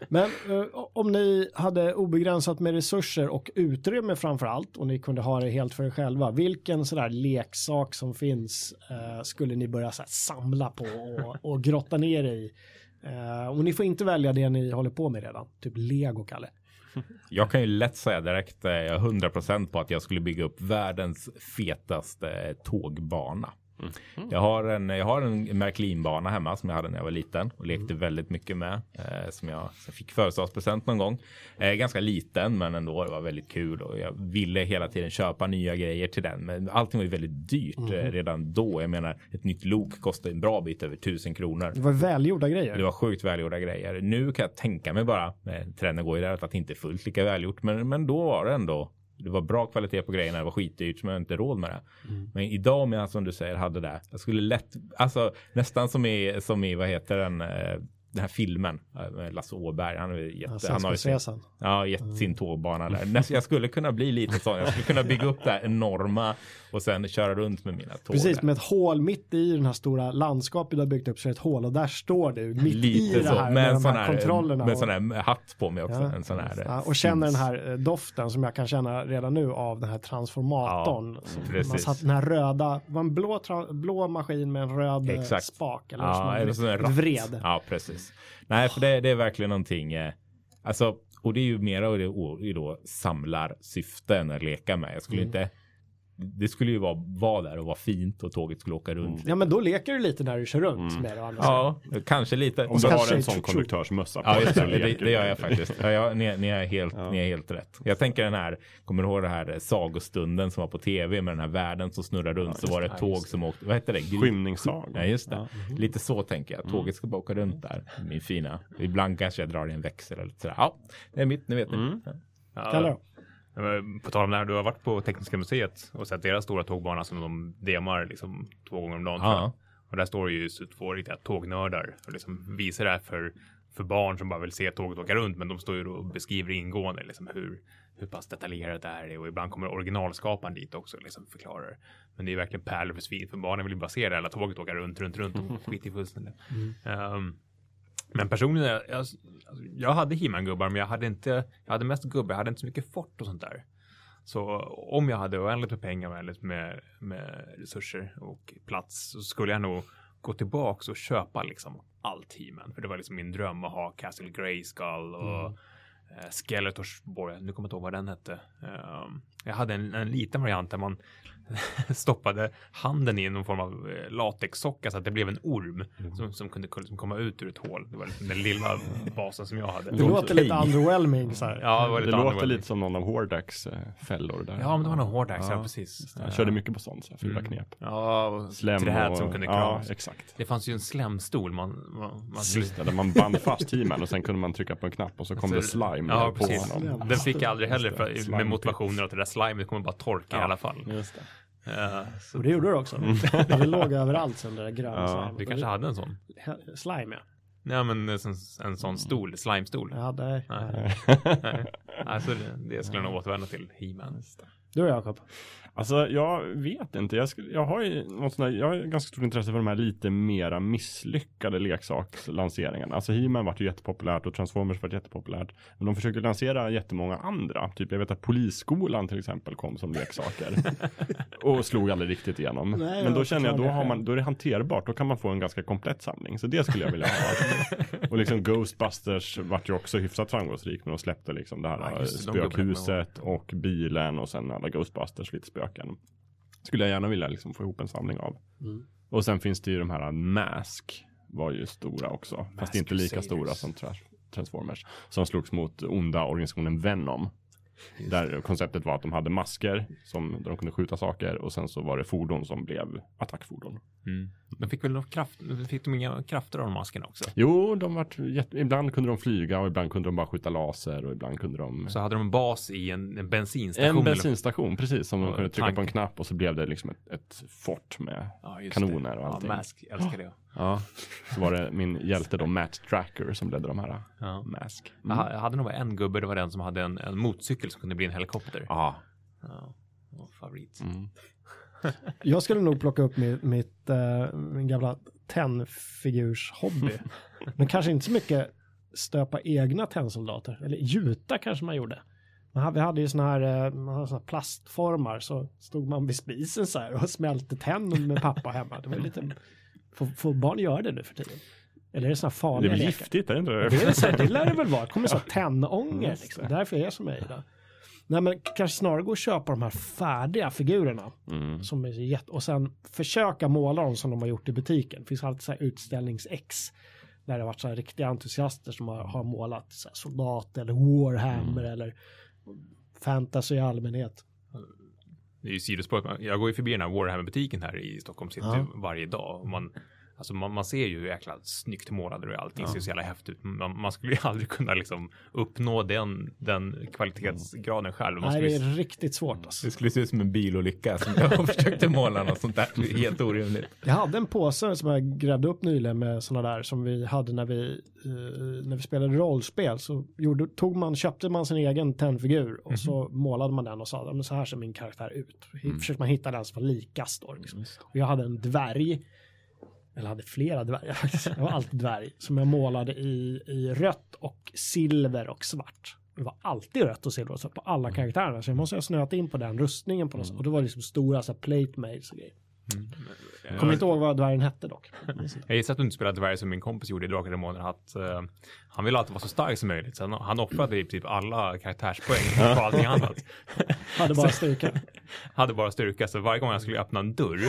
Men eh, om ni hade obegränsat med resurser och utrymme framför allt och ni kunde ha det helt för er själva. Vilken sådär leksak som finns eh, skulle ni börja såhär, samla på och, och grotta ner i? Eh, och ni får inte välja det ni håller på med redan. Typ lego, Kalle.
Jag kan ju lätt säga direkt, eh, jag är 100% på att jag skulle bygga upp världens fetaste eh, tågbana tågbana. Jag har en, jag har en Märklinbana hemma som jag hade när jag var liten och lekte väldigt mycket med. Eh, som jag fick födelsedagspresent någon gång. Eh, ganska liten men ändå det var väldigt kul och jag ville hela tiden köpa nya grejer till den. Men allting var ju väldigt dyrt eh, redan då. Jag menar ett nytt lok kostar en bra bit över tusen kronor.
Det var välgjorda grejer.
Det var sjukt välgjorda grejer. Nu kan jag tänka mig bara, eh, trenden går ju där att det inte är fullt lika välgjort, men, men då var det ändå det var bra kvalitet på grejerna, det var skitdyrt men jag hade inte råd med det. Men idag om jag som du säger hade det, jag skulle lätt, alltså nästan som i, som i vad heter den, eh, den här filmen eh, med Lasse Åberg. Han, jätte,
Ja,
han har ju sin, ja, gett sin tågbana där. Jag skulle kunna bli lite sån. Jag skulle kunna bygga upp det här enorma och sen köra runt med mina tåg.
Precis,
där.
med ett hål mitt i den här stora landskapet du har byggt upp så är det ett hål och där står du mitt i
Lite
det
så,
här
med
med de här
här,
kontrollerna.
med en
och-
sån här hatt på mig också.
Ja.
En sån här,
Ja, och känner den här eh, doften som jag kan känna redan nu av den här transformatorn.
Ja,
man satt den här röda, det var en blå, blå maskin med en röd
Exakt.
spak. Eller
Ja,
som en, vred.
Ja, precis. Nej, för det, det är verkligen någonting. Eh, alltså, och det är ju mera av det och- i då samlarsyfte än att leka med. Jag skulle
Mm.
inte det skulle ju vara, vara där och vara fint och tåget skulle åka runt.
Ja men då leker du lite när du kör runt med det.
Ja, kanske lite.
Om du
kanske
har en sån konduktörsmössa på
Ja,
dig
just det, det, det gör jag faktiskt. Ja, ja, ni, ni, är helt, ni är helt rätt. Jag tänker den här, kommer du ihåg det här sagostunden som var på tv med den här världen som snurrar runt så var det ett tåg som åkte, vad hette det?
Skymningssag.
Ja, just det. Lite så tänker jag. Tåget ska bara åka runt där, min fina. Ibland kanske jag drar i en växel eller sådär. Ja, det är mitt, ni vet ni. Ja.
Kalle
Ja, men på tal om det här, du har varit på Tekniska museet och sett deras stora tågbana som de demar liksom två gånger om dagen.
Ja.
Och där står det ju två riktiga tågnördar och liksom visar det här för, för barn som bara vill se tåget åka runt. Men de står ju och beskriver ingående liksom hur, hur pass detaljerat det här är och ibland kommer originalskaparen dit också och liksom förklarar. Men det är verkligen pärlor för svin för barnen vill ju bara se det hela tåget åka runt, runt, runt och skit i fullständigt. Ehm, men personligen, jag, jag, alltså, jag hade He-Man-gubbar, men jag hade inte, jag hade mest gubbar, jag hade inte så mycket fort och sånt där. Så om jag hade oändligt med pengar och oändligt med, med resurser och plats så skulle jag nog gå tillbaks och köpa liksom allt He-Man. För det var liksom min dröm att ha Castle Grayskull och mm. Skeletors Borg. Nu kommer jag inte ihåg vad den hette. Ehm, jag hade en, en liten variant där man stoppade handen i någon form av eh, latexsocka så att det blev en orm som, som kunde liksom komma ut ur ett hål. Det var liksom den lilla basen som jag hade.
Det låter lite underwhelming så här.
Ja, det var
Det
lite
låter
annorlunda.
lite som någon av Hordax eh, fällor där.
Ja, men det var nog Hordax, ja, precis.
Jag körde mycket på sånt, så här, fula knep.
Ja, och
Slem
träd
och...
som kunde
Ja,
kramas.
exakt.
Det fanns ju en slemstol man, man, man
Just det, där man band fast teamen och sen kunde man trycka på en knapp och så kom det slime
Ja,
på
precis.
honom.
Den fick jag aldrig heller
det,
för, med motivationen att det där slimet kommer bara torka i alla fall.
Just det.
Så
Och det gjorde du också. Det låg överallt sen det där gröna
Ja,
slimet.
du kanske hade en sån?
Slime ja.
Nej, men en, sån- en sån stol, slimestol.
Ja, det,
Nej. Nej. Alltså det, det skulle jag nog återvända till He-Man.
Du och Jakob.
Alltså jag vet inte. Jag, skulle, jag har ju något sånt där, jag har ganska stort intresse för de här lite mera misslyckade leksakslanseringarna. Alltså He-Man vart ju jättepopulärt och Transformers vart jättepopulärt. Men de försökte lansera jättemånga andra. Typ jag vet att Polisskolan till exempel kom som leksaker. och slog aldrig riktigt igenom.
Nej,
Men då känner jag, då, har man, då är det hanterbart. Då kan man få en ganska komplett samling. Så det skulle jag vilja ha. och liksom Ghostbusters vart ju också hyfsat framgångsrik. Men de släppte liksom det här
Ja, det,
spökhuset och bilen och sen alla Ghostbusters lite spöken. Skulle jag gärna vilja liksom få ihop en samling av.
Mm.
Och sen finns det ju de här Mask var ju stora också. fast inte lika
Crusaders.
stora som Tra- Transformers. Som slogs mot onda organisationen Venom. Där konceptet var att de hade masker som där de kunde skjuta saker och sen så var det fordon som blev attackfordon.
Mm. De fick väl någon kraft, fick de inga krafter av de maskerna också?
Jo, de vart ibland kunde de flyga och ibland kunde de bara skjuta laser och ibland kunde de
Så hade de en bas i en, en bensinstation?
en
eller-
bensinstation, precis, som de kunde trycka på en
tank.
knapp och så blev det liksom ett, ett fort med
Ja,
kanoner
det.
och allting.
Ja, Mask, älskar det.
Ja, så var det min hjälte då, Matt Tracker, som ledde de här
Ja.
Mask.
Jag ha- Jag hade nog en gubbe, det var den som hade en, en motorcykel som kunde bli en helikopter.
Ja.
Ja, favorit.
Mm.
Jag skulle nog plocka upp mitt, mitt äh, min gamla tennfigurshobby. Men kanske inte så mycket stöpa egna tennsoldater. Eller gjuta kanske man gjorde. Man hade, vi hade ju såna här, eh, man hade såna här plastformar så stod man vid spisen så här och smälte tenn med pappa hemma. Det var lite, får, får barn göra det nu för tiden? Eller är det såna här
Det är
farliga
väl giftigt, är det inte
Det, är så här, det lär det väl vara. Det kommer så här tennånger.
Just
Liksom.
det.
Därför är jag som jag är idag. Nej men kanske snarare gå och köpa de här färdiga figurerna.
Mm.
Som är jätte... Och sen försöka måla dem som de har gjort i butiken. Det finns alltid så här utställnings-ex. Där det har varit så här riktiga entusiaster som har, har målat så soldat eller Warhammer
Mm.
eller fantasy i allmänhet.
Det är ju sidospår. Jag går ju förbi den här Warhammer-butiken här i Stockholm city
Ja.
varje dag. Man, alltså man, man ser ju hur jäkla snyggt målade är. Allting ser så jävla häftigt ut. Man, man skulle ju aldrig kunna liksom uppnå den, den kvalitetsgraden själv. Man
Nej, det är riktigt svårt alltså.
Det skulle se ut som en bilolycka som jag försökte måla något sånt där. Det är helt orimligt.
Jag hade en påse som jag grävde upp nyligen med sådana där som vi hade när vi, eh, när vi spelade rollspel. Så gjorde, tog man, köpte man sin egen tennfigur och så målade man den och sa men så här ser min karaktär ut. Mm. Försökte man hitta den som var likast då. Liksom. Och jag hade en dvärg, eller hade flera dvärgar faktiskt. Jag var alltid dvärg. Som jag målade i, i rött och silver och svart. Det var alltid rött och silver svart på alla karaktärerna. Så jag måste ha snöat in på den rustningen på något sätt. Och det var liksom stora så här, plate mails och grejer. Jag kommer inte ihåg vad dvärgen hette dock.
Jag gissar att du inte spelar dvärg som min kompis gjorde i Drakar och Demoner. Att uh, han ville alltid vara så stark som möjligt. Så han, han offrade i princip alla karaktärspoäng på allting annat.
Hade bara styrka.
hade bara styrka. Så varje gång han skulle öppna en dörr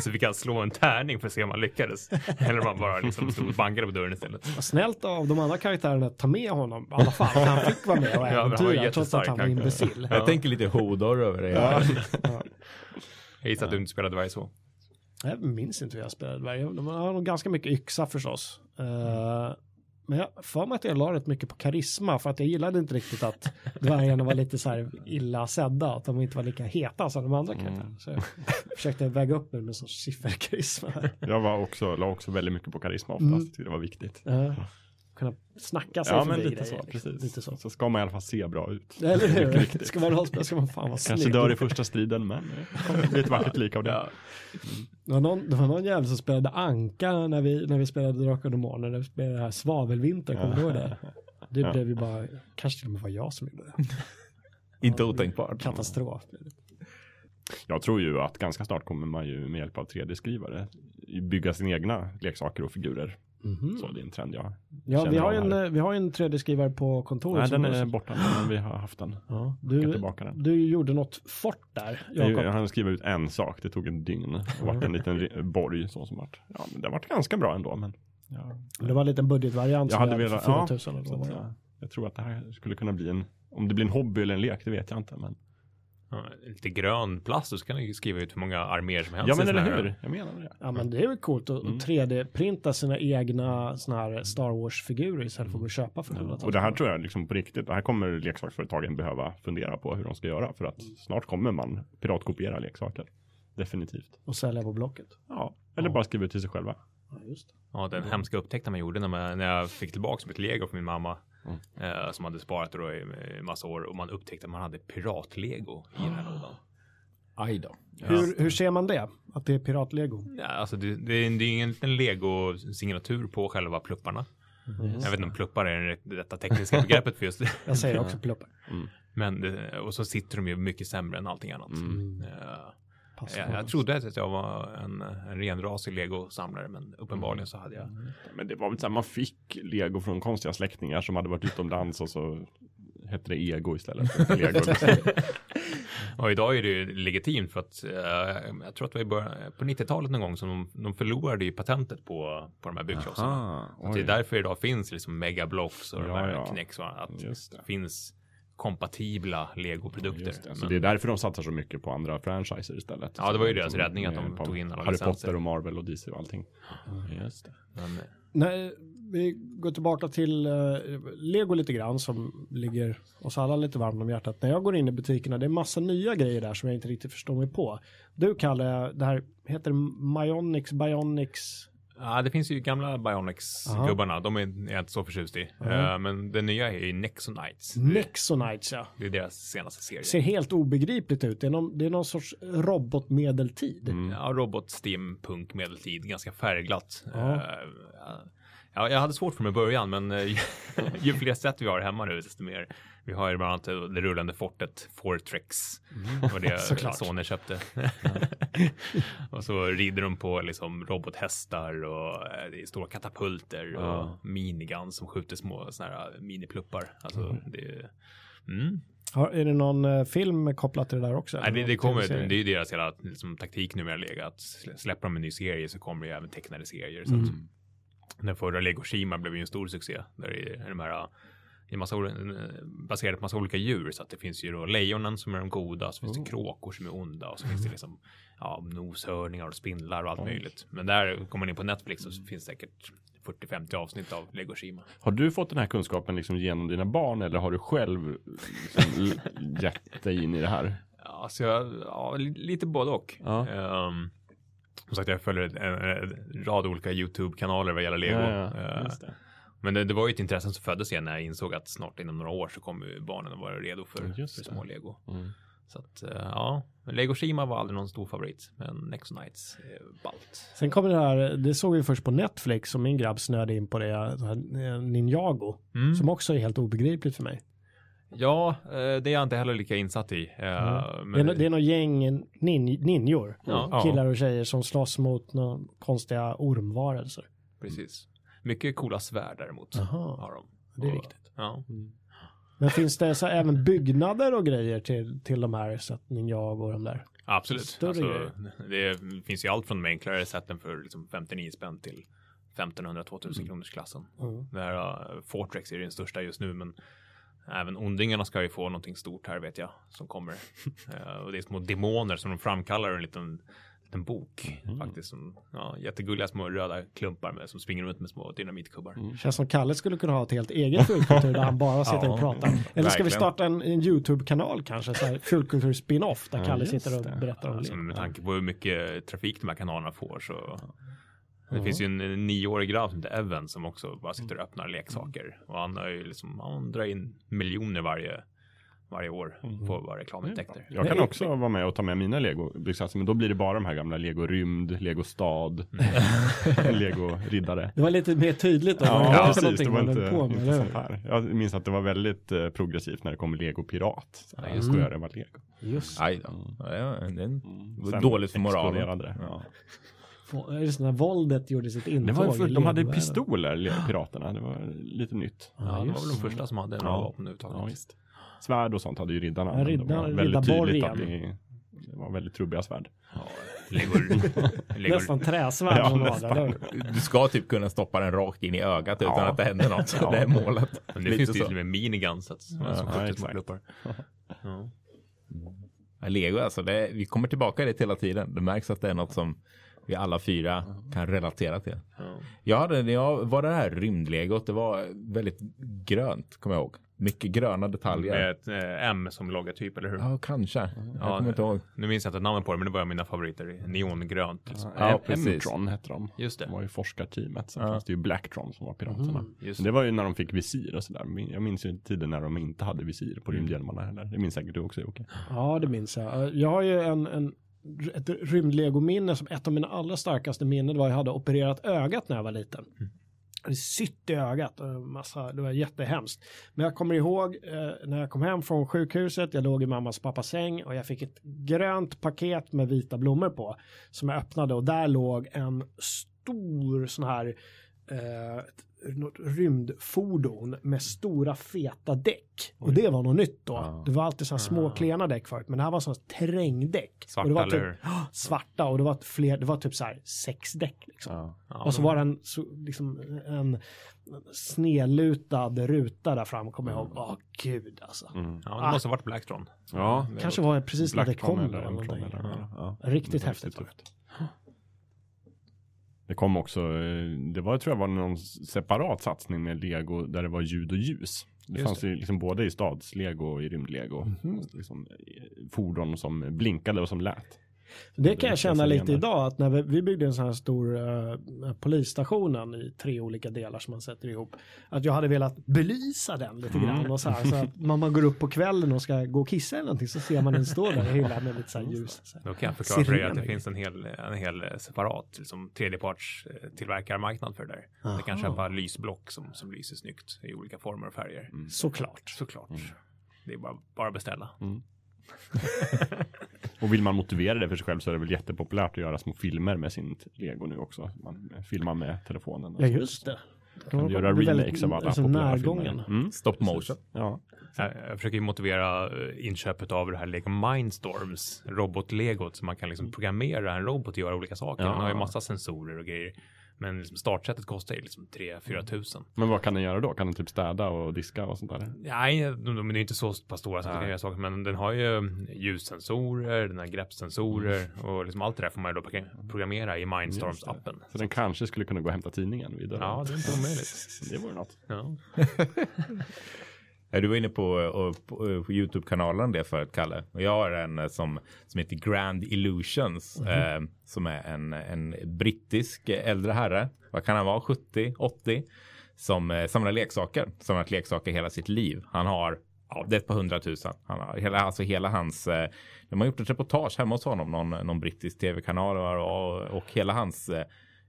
så fick han slå en tärning för att se om han lyckades. Eller om han bara liksom stod och bankade på dörren istället.
Vad snällt av de andra karaktärerna att ta med honom i alla fall. Han fick vara med och
Ja,
äventyra trots att han var imbecill.
Jag tänker lite Hodor över det.
Ja.
Jag gissar att du inte spelar dvärg så.
Jag minns inte hur jag spelade dvärg. De har nog ganska mycket yxa förstås. Eh, men jag får mig att jag la rätt mycket på karisma för att jag gillade inte riktigt att dvärgarna var lite så här illa sedda. Att de inte var lika heta som de andra karaktärerna. Så jag försökte väga upp mig med sån sifferkarisma. här.
Jag var också, la också väldigt mycket på karisma oftast.
Mm.
Det var viktigt.
Uh, kunna snacka sig
Ja,
förbi
men lite
grejer,
så.
liksom.
Precis.
Lite så.
så ska man i alla fall se bra ut.
Eller hur? Ska man rollspela ska man fan vara
Kanske dör i första striden, men det kommer bli ett vackert lik av det.
Ja.
Det var, någon, det var någon jävel som spelade Anka när vi, när vi spelade Drakar och Demoner. När vi spelade det här Svavelvinter, kommer du ihåg det? Det
Ja.
blev ju bara, kanske till och med var jag som gjorde det.
Inte otänkbart.
Katastrof.
Jag tror ju att ganska snart kommer man ju med hjälp av 3D-skrivare bygga sina egna leksaker och figurer.
Mhm.
Så det är en trend jag
Ja, vi
känner
har, en, eh, vi har en 3D-skrivare på kontoret.
Nej, den är borta nu, men vi har haft den.
ja, du,
tillbaka den.
du gjorde något fort där,
Jag,
Jakob.
jag hann skriva ut en sak, det tog en dygn. Det vart en liten borg så som vart. Ja, men det vart ganska bra ändå. Men ja,
Det var en liten budgetvariant
jag hade
vi
velat, ja,
4 000 eller
så
vad
jag, tror att det här skulle kunna bli en, om det blir en hobby eller en lek, det vet jag inte. Men,
lite grön plast så kan du skriva ut hur många arméer som helst.
ja, men eller
här-
hur? Jag menar det.
Ja men det är väl coolt att
Mm.
att 3D-printa sina egna såna här Star Wars-figurer istället för att gå och köpa för hundratals
Och det här tror jag liksom på riktigt, det här kommer leksaksföretagen behöva fundera på hur de ska göra. För att snart kommer man piratkopiera leksaker. Definitivt.
Och sälja på Blocket.
Ja, eller
Ja.
bara skriva ut till sig själva.
Ja, just det.
Ja, den hemska upptäckten man gjorde när, man, när jag fick tillbaka mitt lego från min mamma.
Mm.
Eh, som hade sparat då i, i massa år och man upptäckte att man hade piratlego i den här lådan.
Aj då.
Hur, hur ser man det? Att det är piratlego?
Ja, alltså det, det, är- det är ingen liten lego-signatur på själva plupparna. Jag vet inte om pluppar är det rätt- det rätta tekniska begreppet för just det.
Jag säger också pluppar.
Men det, och så sitter de ju mycket sämre än allting annat.
Mm.
Eh,
Pass
jag, jag trodde att jag var en, en renrasig lego-samlare men uppenbarligen så hade jag
Men det var väl så här, man fick lego från konstiga släktingar som hade varit utomlands och så hette det ego istället. för lego.
Och idag är det ju legitimt för att eh, jag tror att det var i början, på 90-talet någon gång som de, de förlorade ju patentet på, på de här byggklossarna.
Aha,
det är därför idag finns liksom megablocks och de
Ja,
här
ja.
Och att det. finns kompatibla legoprodukter.
Just det. Så
Men-
det är därför de satsar så mycket på andra franchiser istället.
Ja, det var ju deras räddning att de tog in alla
Harry
licenser.
Potter och Marvel och DC och allting. Just det.
men,
Nej, vi går tillbaka till eh, Lego lite grann som ligger oss alla lite varmt om hjärtat. När jag går in i butikerna, det är massa nya grejer där som jag inte riktigt förstår mig på. Du Kalle, det här heter det Myonix, Bionics.
Ja, det finns ju gamla Bionics-gubbarna. De är jag inte så förtjust i. Eh, men det nya är ju Nexonites.
Nexonites ja.
Det är deras senaste serie.
Ser helt obegripligt ut. Det är någon, det är någon sorts robotmedeltid.
Mm.
Ja, robot, steampunk, medeltid, ganska färgglatt.
Ja.
Eh, ja, jag hade svårt för mig i början, men eh, ju fler sätt vi har hemma nu, desto mer. Vi har ju bland annat det rullande fortet Fortrex. Det var det sonen köpte. och så rider de på liksom robothästar och eh, det är stora katapulter och
Ja.
miniguns som skjuter små såna här minipluppar. Alltså, det är... Mm.
Har, är det någon eh, film kopplat till det där också?
Nej, det, det, kommer,
TV-serie?
det är ju deras hela liksom, taktik numera att slä- släpper de en ny serie så kommer det ju även tecknade serier. Så
Mm.
att, den förra Lego Shima blev ju en stor succé. Där är de här massa, baserat på massa olika djur så att det finns ju då lejonen som är de goda, så finns
Oh.
det kråkor som är onda och så finns det
Mm.
liksom ja, noshörningar och spindlar och allt möjligt. Men där kommer man in på Netflix så finns det säkert 40-50 avsnitt av Lego Shima.
Har du fått den här kunskapen liksom genom dina barn eller har du själv liksom gett dig in i det här?
Ja, så jag, ja, li- lite både och.
Ja.
Ehm, som sagt, jag följer en, rad olika YouTube-kanaler vad gäller Lego.
Ja, ja,
Eh,
det.
men det, det var ju ett intresse som föddes igen när jag insåg att snart inom några år så kommer barnen att vara redo för, för små Lego.
Mm.
Så att, eh, ja, Lego Shima var aldrig någon stor favorit. Men Nexonites är ballt.
Sen kommer det här, det såg vi först på Netflix och min grabb snöade in på det, det här, eh, Ninjago,
Mm.
som också är helt obegripligt för mig.
Ja, eh, det är jag inte heller lika insatt i. Eh,
Mm. Det, är, det är något gäng nin, ninjor,
Ja.
killar och tjejer som slåss mot några konstiga ormvarelser.
Precis. Mycket coola svärd däremot.
Jaha.
Har de.
Det är
Och-
viktigt.
Ja.
Men finns det så även byggnader och grejer till, till de här så att ninjag och de där?
Absolut.
Större
Alltså,
grejer.
det finns ju allt från de enklare sätten för liksom 59 spänn till 1500-2000 kronors klassen.
Mm.
Det här uh, Fortrex är den största just nu, men även ondingarna ska ju få någonting stort här vet jag som kommer. Eh, och det är små demoner som de framkallar en liten, liten bok faktiskt. Som, ja, jättegulliga små röda klumpar med, som springer runt med små dynamitkubbar.
Känns som Kalle skulle kunna ha ett helt eget fullkultur där han bara sitter och pratar. Eller ska vi
verkligen.
starta en, en YouTube-kanal kanske, så här fullkultur spin-off där
Ja,
Kalle sitter och berättar om
Alltså,
det.
med tanke på hur mycket trafik de här kanalerna får så. Det finns ju en, en nioårig grabb som heter Evan som också bara sitter och öppnar leksaker. Och han har ju liksom, han drar in miljoner varje, varje år på bara reklamintäkter.
Jag kan också vara med och ta med mina lego byggsatser, men då blir det bara de här gamla lego rymd, lego stad, lego riddare.
Det var lite mer tydligt då.
Ja,
vad det för
precis. Det var inte,
på med,
inte sånt här. Jag minns att det var väldigt eh, progressivt när det kom lego pirat. Så här,
Ja,
just
just
det. var lego.
Just
Aj då. Ja, det var- det
Mm.
dåligt för moralen.
det. Ja.
Det så när våldet gjorde sitt intåg?
Det var för, de hade pistoler, le- piraterna. Det var lite nytt.
Ja, det var
just
väl de första som hade några
Ja.
vapen överhuvudtaget.
Ja, visst. Svärd och sånt hade ju riddarna.
Ja,
men det
riddarna-
var väldigt tydligt att vi, det var väldigt trubbiga svärd.
Ja,
Nästan träsvärd
Ja, nästan.
Du ska typ kunna stoppa den rakt in i ögat utan
Ja.
att det händer något.
Ja.
Det är målet.
men det
Lite
finns det till och med miniguns att- som
Ja,
skjuter små. Ja.
Ja, Lego alltså, det, vi kommer tillbaka dit hela tiden. Det märks att det är något som vi alla fyra kan relatera till.
Ja.
Jag hade, när jag var det här rymdlegot, det var väldigt grönt, kommer jag ihåg. Mycket gröna detaljer.
Med ett eh, M som logotyp, eller hur?
Ja, kanske. Jag
Ja,
kommer inte ihåg.
Nu minns jag inte namnet på det, men det var mina favoriter. Neongrönt. Liksom.
Ja,
Ja,
precis.
M-tron hette de.
Just det.
Det var ju forskarteamet. Sen
Ja.
fanns det ju Blacktron som var piraterna.
Mm.
Just
Men det var ju när de fick visir och sådär. Jag minns ju tiden när de inte hade visir på rymdhjälmarna heller. Det minns säkert du också Jocke.
Ja, det minns jag. Jag har ju en, en ett rymdlegominne som ett av mina allra starkaste minnen var jag hade opererat ögat när jag var liten. Hade sytt i ögat massa, det var jättehemskt. Men jag kommer ihåg eh, när jag kom hem från sjukhuset, jag låg i mammas och pappas säng och jag fick ett grönt paket med vita blommor på som jag öppnade och där låg en stor sån här eh, något rymdfordon med stora feta däck. Och det var något nytt då.
Ja.
Det var alltid så här små
Ah.
klena däck förut, men det här var sådana terrängdäck.
Svarta
och det var typ? Ja, svarta och det var fler, det var typ så här sex däck liksom.
Ja.
Ja,
och så var det en, så, liksom, en snedlutad ruta där fram, kommer jag ihåg. Åh gud alltså.
Mm.
Ja, det måste ha varit Blacktron.
Ja,
Kanske var det precis när det kom.
eller
Eller
eller, ja.
Riktigt häftigt
tufft. Det kom också, eh, det var tror jag var någon separat satsning med lego där det var ljud och ljus. Det
Just
fanns ju liksom både i stadslego och i rymdlego.
Mhm.
Liksom, eh, fordon som blinkade och som lät.
Det kan jag känna lite idag att när vi, vi byggde en sån här stor uh, polisstationen i tre olika delar som man sätter ihop. Att jag hade velat belysa den lite
Mm.
grann och så här så att när man går upp på kvällen och ska gå och kissa eller någonting så ser man den stå där i hyllan med lite så här ljus. Så här.
Då kan jag förklara för dig att det finns en hel, en hel separat liksom, tredjeparts tillverkarmarknad för det där. Det kan
Aha.
köpa lysblock som, som lyser snyggt i olika former och färger.
Såklart.
Såklart. Det är bara, bara beställa.
Och vill man motivera det för sig själv så är det väl jättepopulärt att göra små filmer med sin lego nu också. Man filmar med telefonen.
Ja just det.
Kan du göra remakes av alla
alltså,
populära
närgången.
filmer. Mm.
Stop motion.
Ja.
Jag, jag försöker ju motivera eh, inköpet av det här Lego Mindstorms robot-legot så man kan liksom programmera en robot att göra olika saker.
Ja.
Den har ju massa sensorer och grejer. Men liksom startsättet kostar ju liksom 3-4 tusen.
Men vad kan den göra då? Kan den typ städa och diska och sånt där?
Nej, de, de är inte så pass stora så att kan göra saker. Men den har ju ljussensorer, den har greppsensorer och liksom allt det där får man ju då program- programmera i Mindstorms-appen.
Så den kanske skulle kunna gå och hämta tidningen vid dörren.
Ja, det är inte omöjligt.
Det vore något.
Ja.
Du var inne på, på, på Youtube-kanalen det förut, Kalle. Och jag har en eh, som, som heter Grand Illusions. eh, som är en, en brittisk eh, äldre herre. Vad kan han vara? 70, 80. Som eh, samlar leksaker. Samlat leksaker hela sitt liv. Han har Ja, det är ett par hundratusen. Han har hela, alltså hela hans, eh, de har gjort ett reportage hemma hos honom, någon, någon brittisk tv-kanal och, och, och hela hans eh,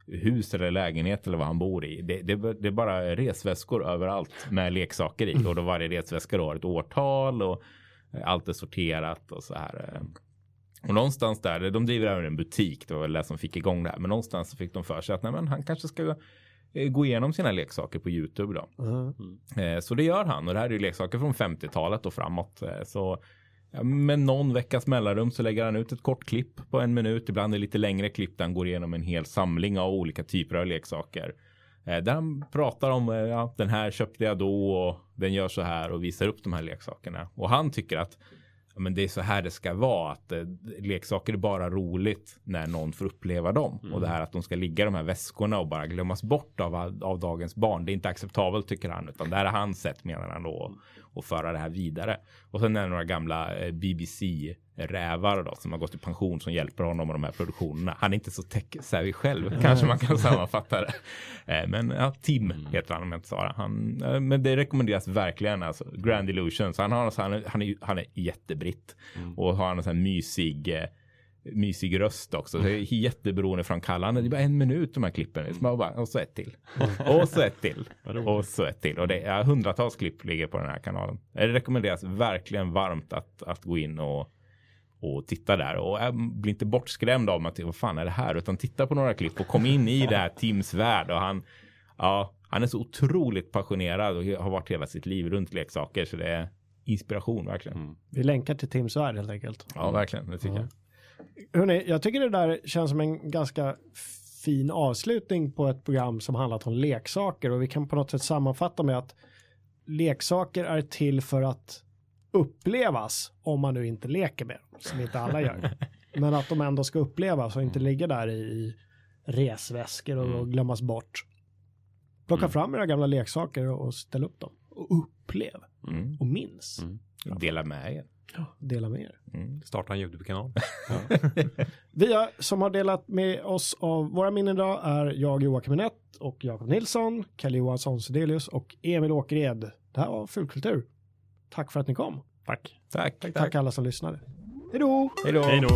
hus eller lägenhet eller vad han bor i. Det, det, det är bara resväskor överallt med leksaker i och då varje resväska har ett årtal och allt är sorterat och så här. eh. Och någonstans där, de driver även en butik, det var väl det som fick igång det här, men någonstans så fick de för sig att nej, men han kanske ska eh, gå igenom sina leksaker på Youtube då. Eh, Så det gör han och det här är ju leksaker från 50-talet och framåt. Eh, Så med någon veckas mellanrum så lägger han ut ett kort klipp på en minut. Ibland är det lite längre klipp där han går igenom en hel samling av olika typer av leksaker. Eh, där han pratar om eh, ja, den här köpte jag då och den gör så här och visar upp de här leksakerna. Och han tycker att men det är så här det ska vara. Att eh, leksaker är bara roligt när någon får uppleva dem. Och det här att de ska ligga i de här väskorna och bara glömmas bort av, av dagens barn. Det är inte acceptabelt tycker han. Utan det här är hans sätt menar han då. Och föra det här vidare. Och sen är det några gamla eh, BBC-rävar då som har gått i pension som hjälper honom med de här produktionerna. Han är inte så tech-savvy själv. Kanske man kan sammanfatta det. Eh, Men ja, Tim heter han om jag inte sa det. Han, eh, men det rekommenderas verkligen. Alltså, Grand Illusions. Han, har, han, är, han, är, han är jättebritt. Och har en sån här mysig eh, mysig röst också. Så jag är jätteberoende från Kallan. Det är bara en minut de här klippen. Så bara, och så ett till. Och så ett till. Och så ett till. Och det är hundratals klipp ligger på den här kanalen. Det rekommenderas verkligen varmt att, att gå in och, och titta där. Och bli inte bortskrämd av att vad fan är det här? Utan titta på några klipp och kom in i det här Tims värld. Och han, ja, han är så otroligt passionerad och har varit hela sitt liv runt leksaker. Så det är inspiration verkligen.
Vi länkar till Tims värld helt enkelt.
Ja, verkligen. Det tycker jag.
Hörrni, jag tycker det där känns som en ganska fin avslutning på ett program som handlat om leksaker och vi kan på något sätt sammanfatta med att leksaker är till för att upplevas om man nu inte leker med dem, som inte alla gör. Men att de ändå ska upplevas och inte ligga där i resväskor och, och glömmas bort. Plocka fram era gamla leksaker och, ställ upp dem. Och upplev
Mm.
och minns.
Dela med er.
Dela med er.
Starta en YouTube-kanal.
Vi har, som har delat med oss av våra minnen idag är jag Joakim Minett och Jakob Nilsson, Kalle Johansson Sedelius och Emil Åkered. Det här var Fulkultur. Tack för att ni kom.
Tack.
Tack.
Tack, tack alla som lyssnade. Hej då!
Hej då.
Hej då.